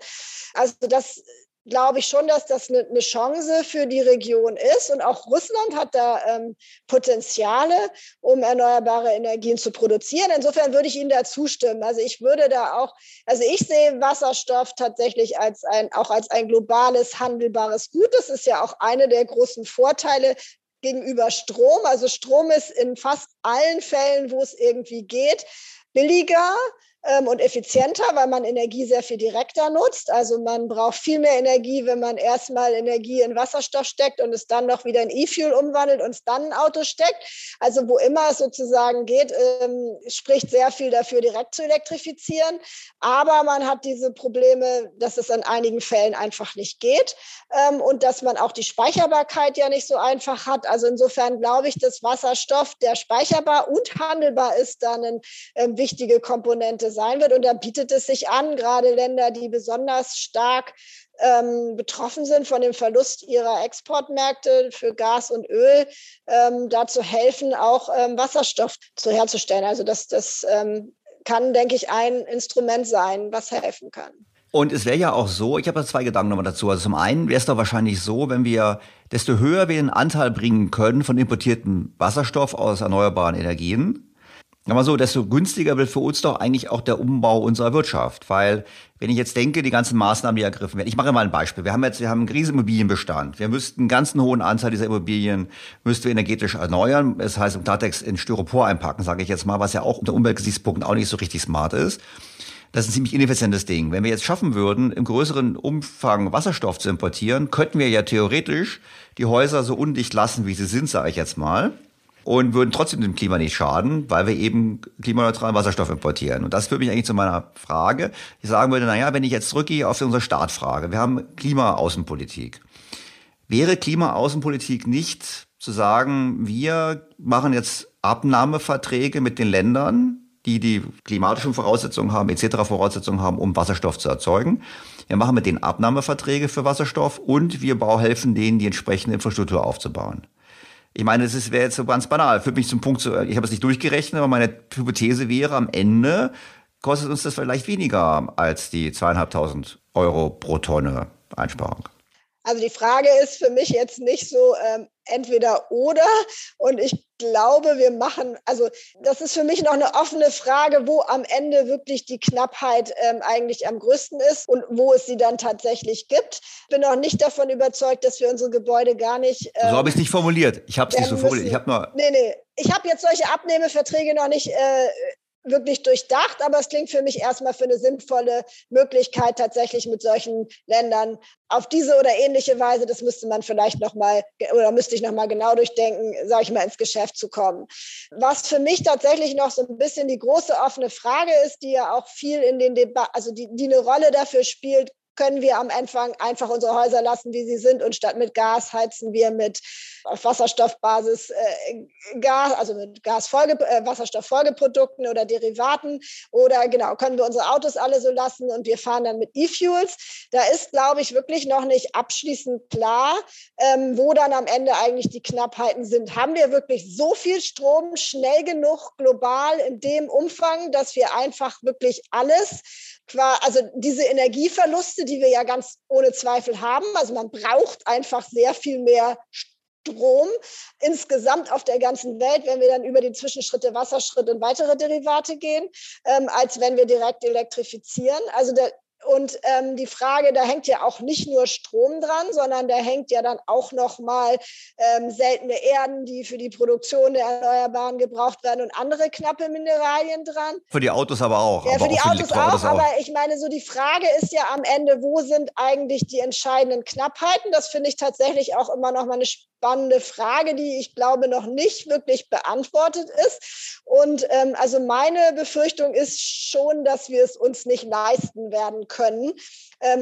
Also das glaube ich schon, dass das eine, Chance für die Region ist. Und auch Russland hat da ähm, Potenziale, um erneuerbare Energien zu produzieren. Insofern würde ich Ihnen da zustimmen. Also ich würde da auch, also ich sehe Wasserstoff tatsächlich als ein, auch als ein globales, handelbares Gut. Das ist ja auch eine der großen Vorteile gegenüber Strom. Also Strom ist in fast allen Fällen, wo es irgendwie geht, billiger und effizienter, weil man Energie sehr viel direkter nutzt. Also man braucht viel mehr Energie, wenn man erstmal Energie in Wasserstoff steckt und es dann noch wieder in E-Fuel umwandelt und es dann ein Auto steckt. Also wo immer es sozusagen geht, ähm, spricht sehr viel dafür, direkt zu elektrifizieren. Aber man hat diese Probleme, dass es an einigen Fällen einfach nicht geht ähm, und dass man auch die Speicherbarkeit ja nicht so einfach hat. Also insofern glaube ich, dass Wasserstoff, der speicherbar und handelbar ist, dann eine ähm, wichtige Komponente sein wird. Und da bietet es sich an, gerade Länder, die besonders stark ähm, betroffen sind von dem Verlust ihrer Exportmärkte für Gas und Öl, ähm, da helfen, auch ähm, Wasserstoff zu herzustellen. Also das, das ähm, kann, denke ich, ein Instrument sein, was helfen kann. Und es wäre ja auch so, ich habe da zwei Gedanken nochmal dazu. Also zum einen wäre es doch wahrscheinlich so, wenn wir, desto höher wir den Anteil bringen können von importiertem Wasserstoff aus erneuerbaren Energien, aber so, desto günstiger wird für uns doch eigentlich auch der Umbau unserer Wirtschaft. Weil, wenn ich jetzt denke, die ganzen Maßnahmen, die ergriffen werden, ich mache mal ein Beispiel. Wir haben jetzt, wir haben einen riesen Immobilienbestand. Wir müssten einen ganzen hohen Anzahl dieser Immobilien müssten wir energetisch erneuern. Das heißt, im Klartext in Styropor einpacken, sage ich jetzt mal, was ja auch unter Umweltgesichtspunkten auch nicht so richtig smart ist. Das ist ein ziemlich ineffizientes Ding. Wenn wir jetzt schaffen würden, im größeren Umfang Wasserstoff zu importieren, könnten wir ja theoretisch die Häuser so undicht lassen, wie sie sind, sage ich jetzt mal und würden trotzdem dem Klima nicht schaden, weil wir eben klimaneutralen Wasserstoff importieren. Und das führt mich eigentlich zu meiner Frage. Ich sagen würde, naja, wenn ich jetzt zurückgehe auf unsere Startfrage, wir haben Klimaaußenpolitik. Wäre Klimaaußenpolitik nicht zu sagen, wir machen jetzt Abnahmeverträge mit den Ländern, die die klimatischen Voraussetzungen haben, etc. Voraussetzungen haben, um Wasserstoff zu erzeugen. Wir machen mit denen Abnahmeverträge für Wasserstoff und wir helfen denen, die entsprechende Infrastruktur aufzubauen. Ich meine, es wäre jetzt so ganz banal. Führt mich zum Punkt zu, ich habe es nicht durchgerechnet, aber meine Hypothese wäre, am Ende kostet uns das vielleicht weniger als die zweieinhalbtausend Euro pro Tonne Einsparung. Also die Frage ist für mich jetzt nicht so ähm, entweder oder. Und ich glaube, wir machen, also das ist für mich noch eine offene Frage, wo am Ende wirklich die Knappheit ähm, eigentlich am größten ist und wo es sie dann tatsächlich gibt. Ich bin auch nicht davon überzeugt, dass wir unsere Gebäude gar nicht. Ähm, so habe ich es nicht formuliert. Ich habe es nicht so formuliert. Ich habe nur. Nee, nee. Ich habe jetzt solche Abnehmeverträge noch nicht äh, wirklich durchdacht, aber es klingt für mich erstmal für eine sinnvolle Möglichkeit, tatsächlich mit solchen Ländern auf diese oder ähnliche Weise, das müsste man vielleicht nochmal oder müsste ich nochmal genau durchdenken, sage ich mal, ins Geschäft zu kommen. Was für mich tatsächlich noch so ein bisschen die große offene Frage ist, die ja auch viel in den Debatten, also die, die eine Rolle dafür spielt, können wir am Anfang einfach unsere Häuser lassen, wie sie sind und statt mit Gas heizen wir mit auf Wasserstoffbasis äh, Gas, also mit Gasfolge, äh, Wasserstofffolgeprodukten oder Derivaten oder genau, können wir unsere Autos alle so lassen und wir fahren dann mit E-Fuels. Da ist, glaube ich, wirklich noch nicht abschließend klar, ähm, wo dann am Ende eigentlich die Knappheiten sind. Haben wir wirklich so viel Strom schnell genug global in dem Umfang, dass wir einfach wirklich alles also diese Energieverluste, die wir ja ganz ohne Zweifel haben, also man braucht einfach sehr viel mehr Strom insgesamt auf der ganzen Welt, wenn wir dann über die Zwischenschritte Wasserschritt und weitere Derivate gehen, ähm, als wenn wir direkt elektrifizieren. Also der, und ähm, die Frage, da hängt ja auch nicht nur Strom dran, sondern da hängt ja dann auch noch mal ähm, seltene Erden, die für die Produktion der Erneuerbaren gebraucht werden und andere knappe Mineralien dran. Für die Autos aber auch. Ja, für die, auch Autos, für auch, auch, aber ich meine, so die Frage ist ja am Ende, wo sind eigentlich die entscheidenden Knappheiten? Das finde ich tatsächlich auch immer noch mal eine spannende Frage, die ich glaube noch nicht wirklich beantwortet ist. Und ähm, also meine Befürchtung ist schon, dass wir es uns nicht leisten werden können. Ähm,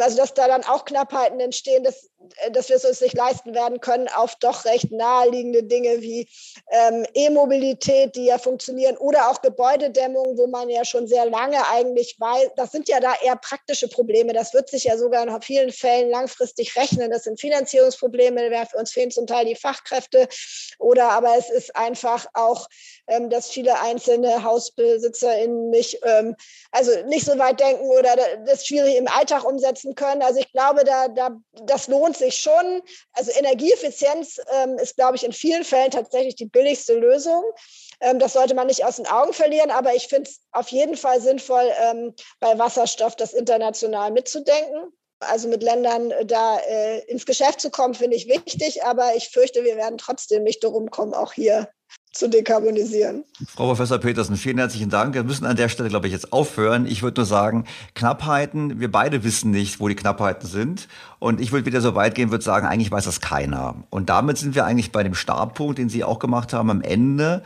also dass da dann auch Knappheiten entstehen, dass, äh, dass wir es uns nicht leisten werden können auf doch recht naheliegende Dinge wie ähm, E-Mobilität, die ja funktionieren, oder auch Gebäudedämmung, wo man ja schon sehr lange eigentlich weiß, das sind ja da eher praktische Probleme. Das wird sich ja sogar in vielen Fällen langfristig rechnen. Das sind Finanzierungsprobleme, uns fehlen zum Teil die Fachkräfte oder aber es ist einfach auch, ähm, dass viele einzelne HausbesitzerInnen nicht, ähm, also nicht so weit denken oder das schwierig im Alltag umsetzen können. Also ich glaube, da, da, das lohnt sich schon. Also Energieeffizienz ähm, ist, glaube ich, in vielen Fällen tatsächlich die billigste Lösung. Ähm, das sollte man nicht aus den Augen verlieren, aber ich finde es auf jeden Fall sinnvoll, ähm, bei Wasserstoff das international mitzudenken. Also mit Ländern äh, da äh, ins Geschäft zu kommen, finde ich wichtig, aber ich fürchte, wir werden trotzdem nicht darum kommen, auch hier zu dekarbonisieren. Frau Professor Petersen, vielen herzlichen Dank. Wir müssen an der Stelle, glaube ich, jetzt aufhören. Ich würde nur sagen, Knappheiten, wir beide wissen nicht, wo die Knappheiten sind. Und ich würde wieder so weit gehen, würde sagen, eigentlich weiß das keiner. Und damit sind wir eigentlich bei dem Startpunkt, den Sie auch gemacht haben, am Ende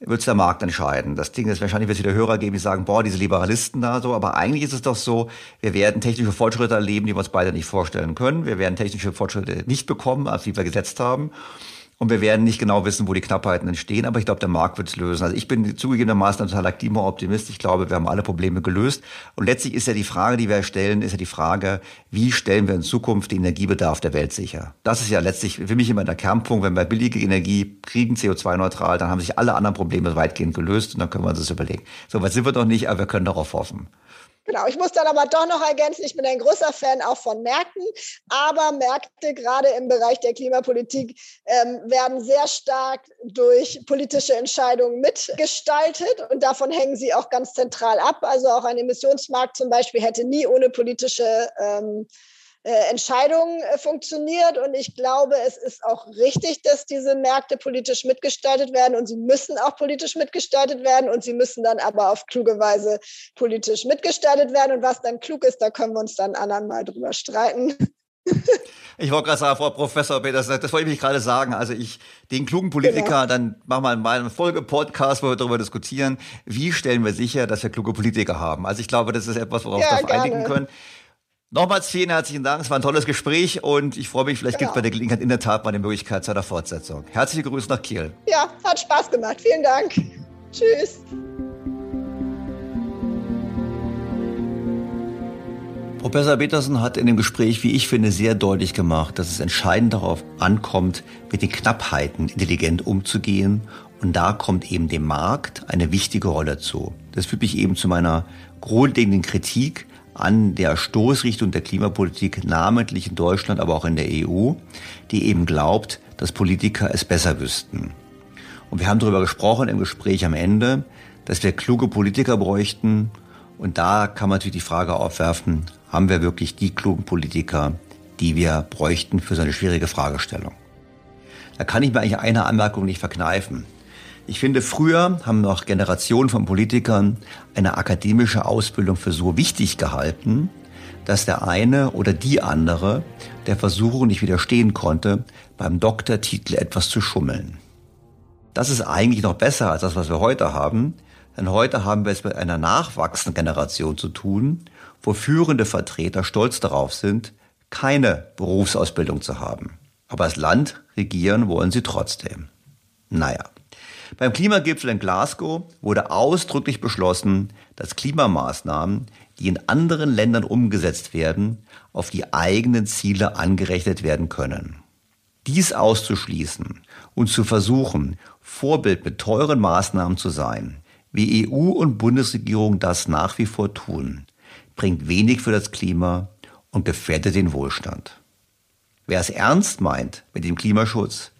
wird es der Markt entscheiden. Das Ding ist wahrscheinlich, wird es wieder Hörer geben, die sagen, boah, diese Liberalisten da so. Aber eigentlich ist es doch so, wir werden technische Fortschritte erleben, die wir uns beide nicht vorstellen können. Wir werden technische Fortschritte nicht bekommen, als die wir gesetzt haben. Und wir werden nicht genau wissen, wo die Knappheiten entstehen, aber ich glaube, der Markt wird es lösen. Also ich bin zugegebenermaßen ein totaler Klimaoptimist. Ich glaube, wir haben alle Probleme gelöst. Und letztlich ist ja die Frage, die wir stellen, ist ja die Frage, wie stellen wir in Zukunft den Energiebedarf der Welt sicher? Das ist ja letztlich für mich immer der Kernpunkt. Wenn wir billige Energie kriegen, CO2-neutral, dann haben sich alle anderen Probleme weitgehend gelöst und dann können wir uns das überlegen. So weit sind wir doch nicht, aber wir können darauf hoffen. Genau, ich muss dann aber doch noch ergänzen, ich bin ein großer Fan auch von Märkten, aber Märkte gerade im Bereich der Klimapolitik ähm, werden sehr stark durch politische Entscheidungen mitgestaltet und davon hängen sie auch ganz zentral ab. Also auch ein Emissionsmarkt zum Beispiel hätte nie ohne politische ähm, äh, Entscheidungen äh, funktioniert. Und ich glaube, es ist auch richtig, dass diese Märkte politisch mitgestaltet werden und sie müssen auch politisch mitgestaltet werden und sie müssen dann aber auf kluge Weise politisch mitgestaltet werden. Und was dann klug ist, da können wir uns dann anderen mal drüber streiten. <laughs> Ich wollte gerade sagen, Frau Professor Peters, das wollte ich mich gerade sagen. Also ich, den klugen Politiker, genau. dann machen wir mal eine Folge Podcast, wo wir darüber diskutieren, wie stellen wir sicher, dass wir kluge Politiker haben. Also ich glaube, das ist etwas, worauf ja, wir uns einigen können. Nochmals vielen herzlichen Dank. Es war ein tolles Gespräch und ich freue mich, vielleicht genau. gibt es bei der Gelegenheit in der Tat mal die Möglichkeit zu einer Fortsetzung. Herzliche Grüße nach Kiel. Ja, hat Spaß gemacht. Vielen Dank. Tschüss. Professor Petersen hat in dem Gespräch, wie ich finde, sehr deutlich gemacht, dass es entscheidend darauf ankommt, mit den Knappheiten intelligent umzugehen. Und da kommt eben dem Markt eine wichtige Rolle zu. Das führt mich eben zu meiner grundlegenden Kritik an der Stoßrichtung der Klimapolitik, namentlich in Deutschland, aber auch in der EU, die eben glaubt, dass Politiker es besser wüssten. Und wir haben darüber gesprochen im Gespräch am Ende, dass wir kluge Politiker bräuchten. Und da kann man natürlich die Frage aufwerfen, haben wir wirklich die klugen Politiker, die wir bräuchten für so eine schwierige Fragestellung? Da kann ich mir eigentlich eine Anmerkung nicht verkneifen. Ich finde, früher haben noch Generationen von Politikern eine akademische Ausbildung für so wichtig gehalten, dass der eine oder die andere der Versuchung nicht widerstehen konnte, beim Doktortitel etwas zu schummeln. Das ist eigentlich noch besser als das, was wir heute haben, denn heute haben wir es mit einer nachwachsenden Generation zu tun, wo führende Vertreter stolz darauf sind, keine Berufsausbildung zu haben. Aber das Land regieren wollen sie trotzdem. Naja. Beim Klimagipfel in Glasgow wurde ausdrücklich beschlossen, dass Klimamaßnahmen, die in anderen Ländern umgesetzt werden, auf die eigenen Ziele angerechnet werden können. Dies auszuschließen und zu versuchen, Vorbild mit teuren Maßnahmen zu sein, wie EU und Bundesregierung das nach wie vor tun, bringt wenig für das Klima und gefährdet den Wohlstand. Wer es ernst meint mit dem Klimaschutz,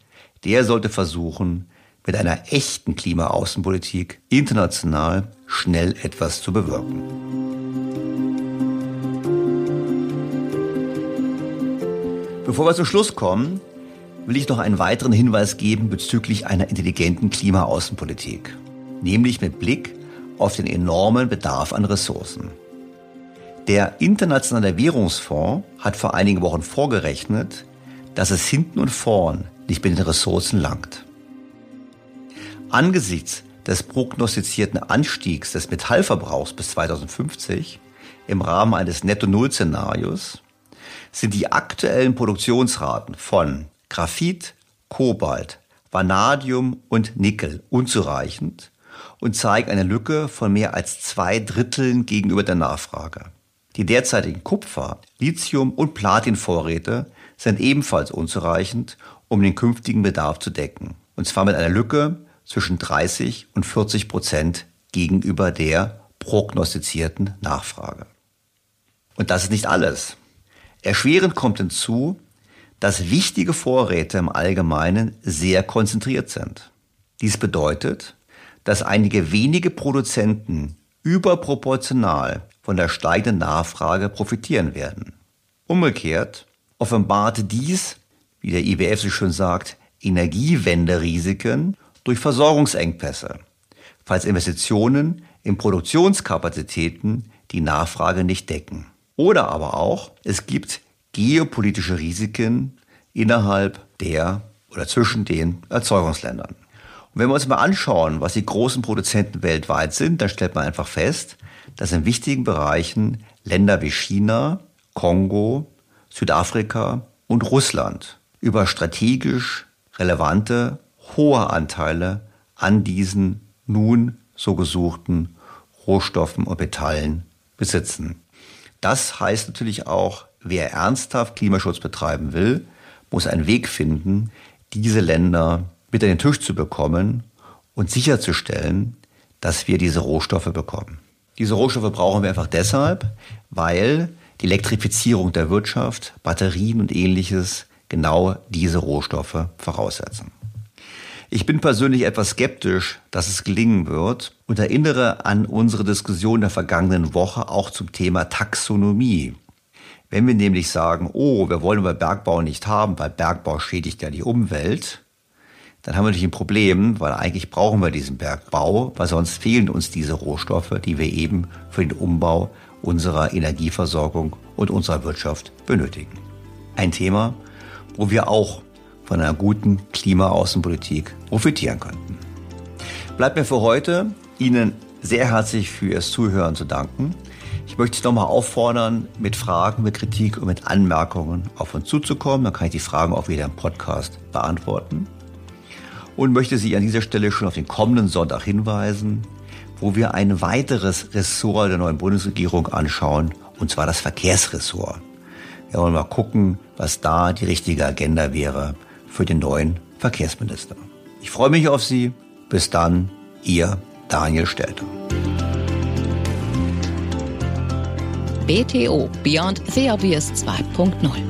der sollte versuchen, mit einer echten Klimaaußenpolitik international schnell etwas zu bewirken. Bevor wir zum Schluss kommen, will ich noch einen weiteren Hinweis geben bezüglich einer intelligenten Klimaaußenpolitik, nämlich mit Blick auf den enormen Bedarf an Ressourcen. Der Internationale Währungsfonds hat vor einigen Wochen vorgerechnet, dass es hinten und vorn nicht mit den Ressourcen langt. Angesichts des prognostizierten Anstiegs des Metallverbrauchs bis 2050 im Rahmen eines Netto-Null-Szenarios sind die aktuellen Produktionsraten von Graphit, Kobalt, Vanadium und Nickel unzureichend und zeigen eine Lücke von mehr als zwei Dritteln gegenüber der Nachfrage. Die derzeitigen Kupfer-, Lithium- und Platinvorräte sind ebenfalls unzureichend, um den künftigen Bedarf zu decken. Und zwar mit einer Lücke zwischen 30 und 40 Prozent gegenüber der prognostizierten Nachfrage. Und das ist nicht alles. Erschwerend kommt hinzu, dass wichtige Vorräte im Allgemeinen sehr konzentriert sind. Dies bedeutet, dass einige wenige Produzenten überproportional von der steigenden Nachfrage profitieren werden. Umgekehrt offenbart dies, wie der IWF so schön sagt, Energiewenderisiken durch Versorgungsengpässe, falls Investitionen in Produktionskapazitäten die Nachfrage nicht decken. Oder aber auch, es gibt geopolitische Risiken innerhalb der oder zwischen den Erzeugungsländern. Und wenn wir uns mal anschauen, was die großen Produzenten weltweit sind, dann stellt man einfach fest, dass in wichtigen Bereichen Länder wie China, Kongo, Südafrika und Russland über strategisch relevante hohe Anteile an diesen nun so gesuchten Rohstoffen und Metallen besitzen. Das heißt natürlich auch, wer ernsthaft Klimaschutz betreiben will, muss einen Weg finden, diese Länder mit an den Tisch zu bekommen und sicherzustellen, dass wir diese Rohstoffe bekommen. Diese Rohstoffe brauchen wir einfach deshalb, weil die Elektrifizierung der Wirtschaft, Batterien und ähnliches genau diese Rohstoffe voraussetzen. Ich bin persönlich etwas skeptisch, dass es gelingen wird und erinnere an unsere Diskussion der vergangenen Woche auch zum Thema Taxonomie. Wenn wir nämlich sagen, oh, wir wollen aber Bergbau nicht haben, weil Bergbau schädigt ja die Umwelt, dann haben wir natürlich ein Problem, weil eigentlich brauchen wir diesen Bergbau, weil sonst fehlen uns diese Rohstoffe, die wir eben für den Umbau unserer Energieversorgung und unserer Wirtschaft benötigen. Ein Thema, wo wir auch von einer guten Klimaaußenpolitik profitieren könnten. Bleibt mir für heute Ihnen sehr herzlich für Ihr Zuhören zu danken. Ich möchte Sie nochmal auffordern, mit Fragen, mit Kritik und mit Anmerkungen auf uns zuzukommen. Dann kann ich die Fragen auch wieder im Podcast beantworten. Und möchte Sie an dieser Stelle schon auf den kommenden Sonntag hinweisen, wo wir ein weiteres Ressort der neuen Bundesregierung anschauen, und zwar das Verkehrsressort. Wir wollen mal gucken, was da die richtige Agenda wäre für den neuen Verkehrsminister. Ich freue mich auf Sie. Bis dann, Ihr Daniel Stelter. BTO Beyond the Obvious 2.0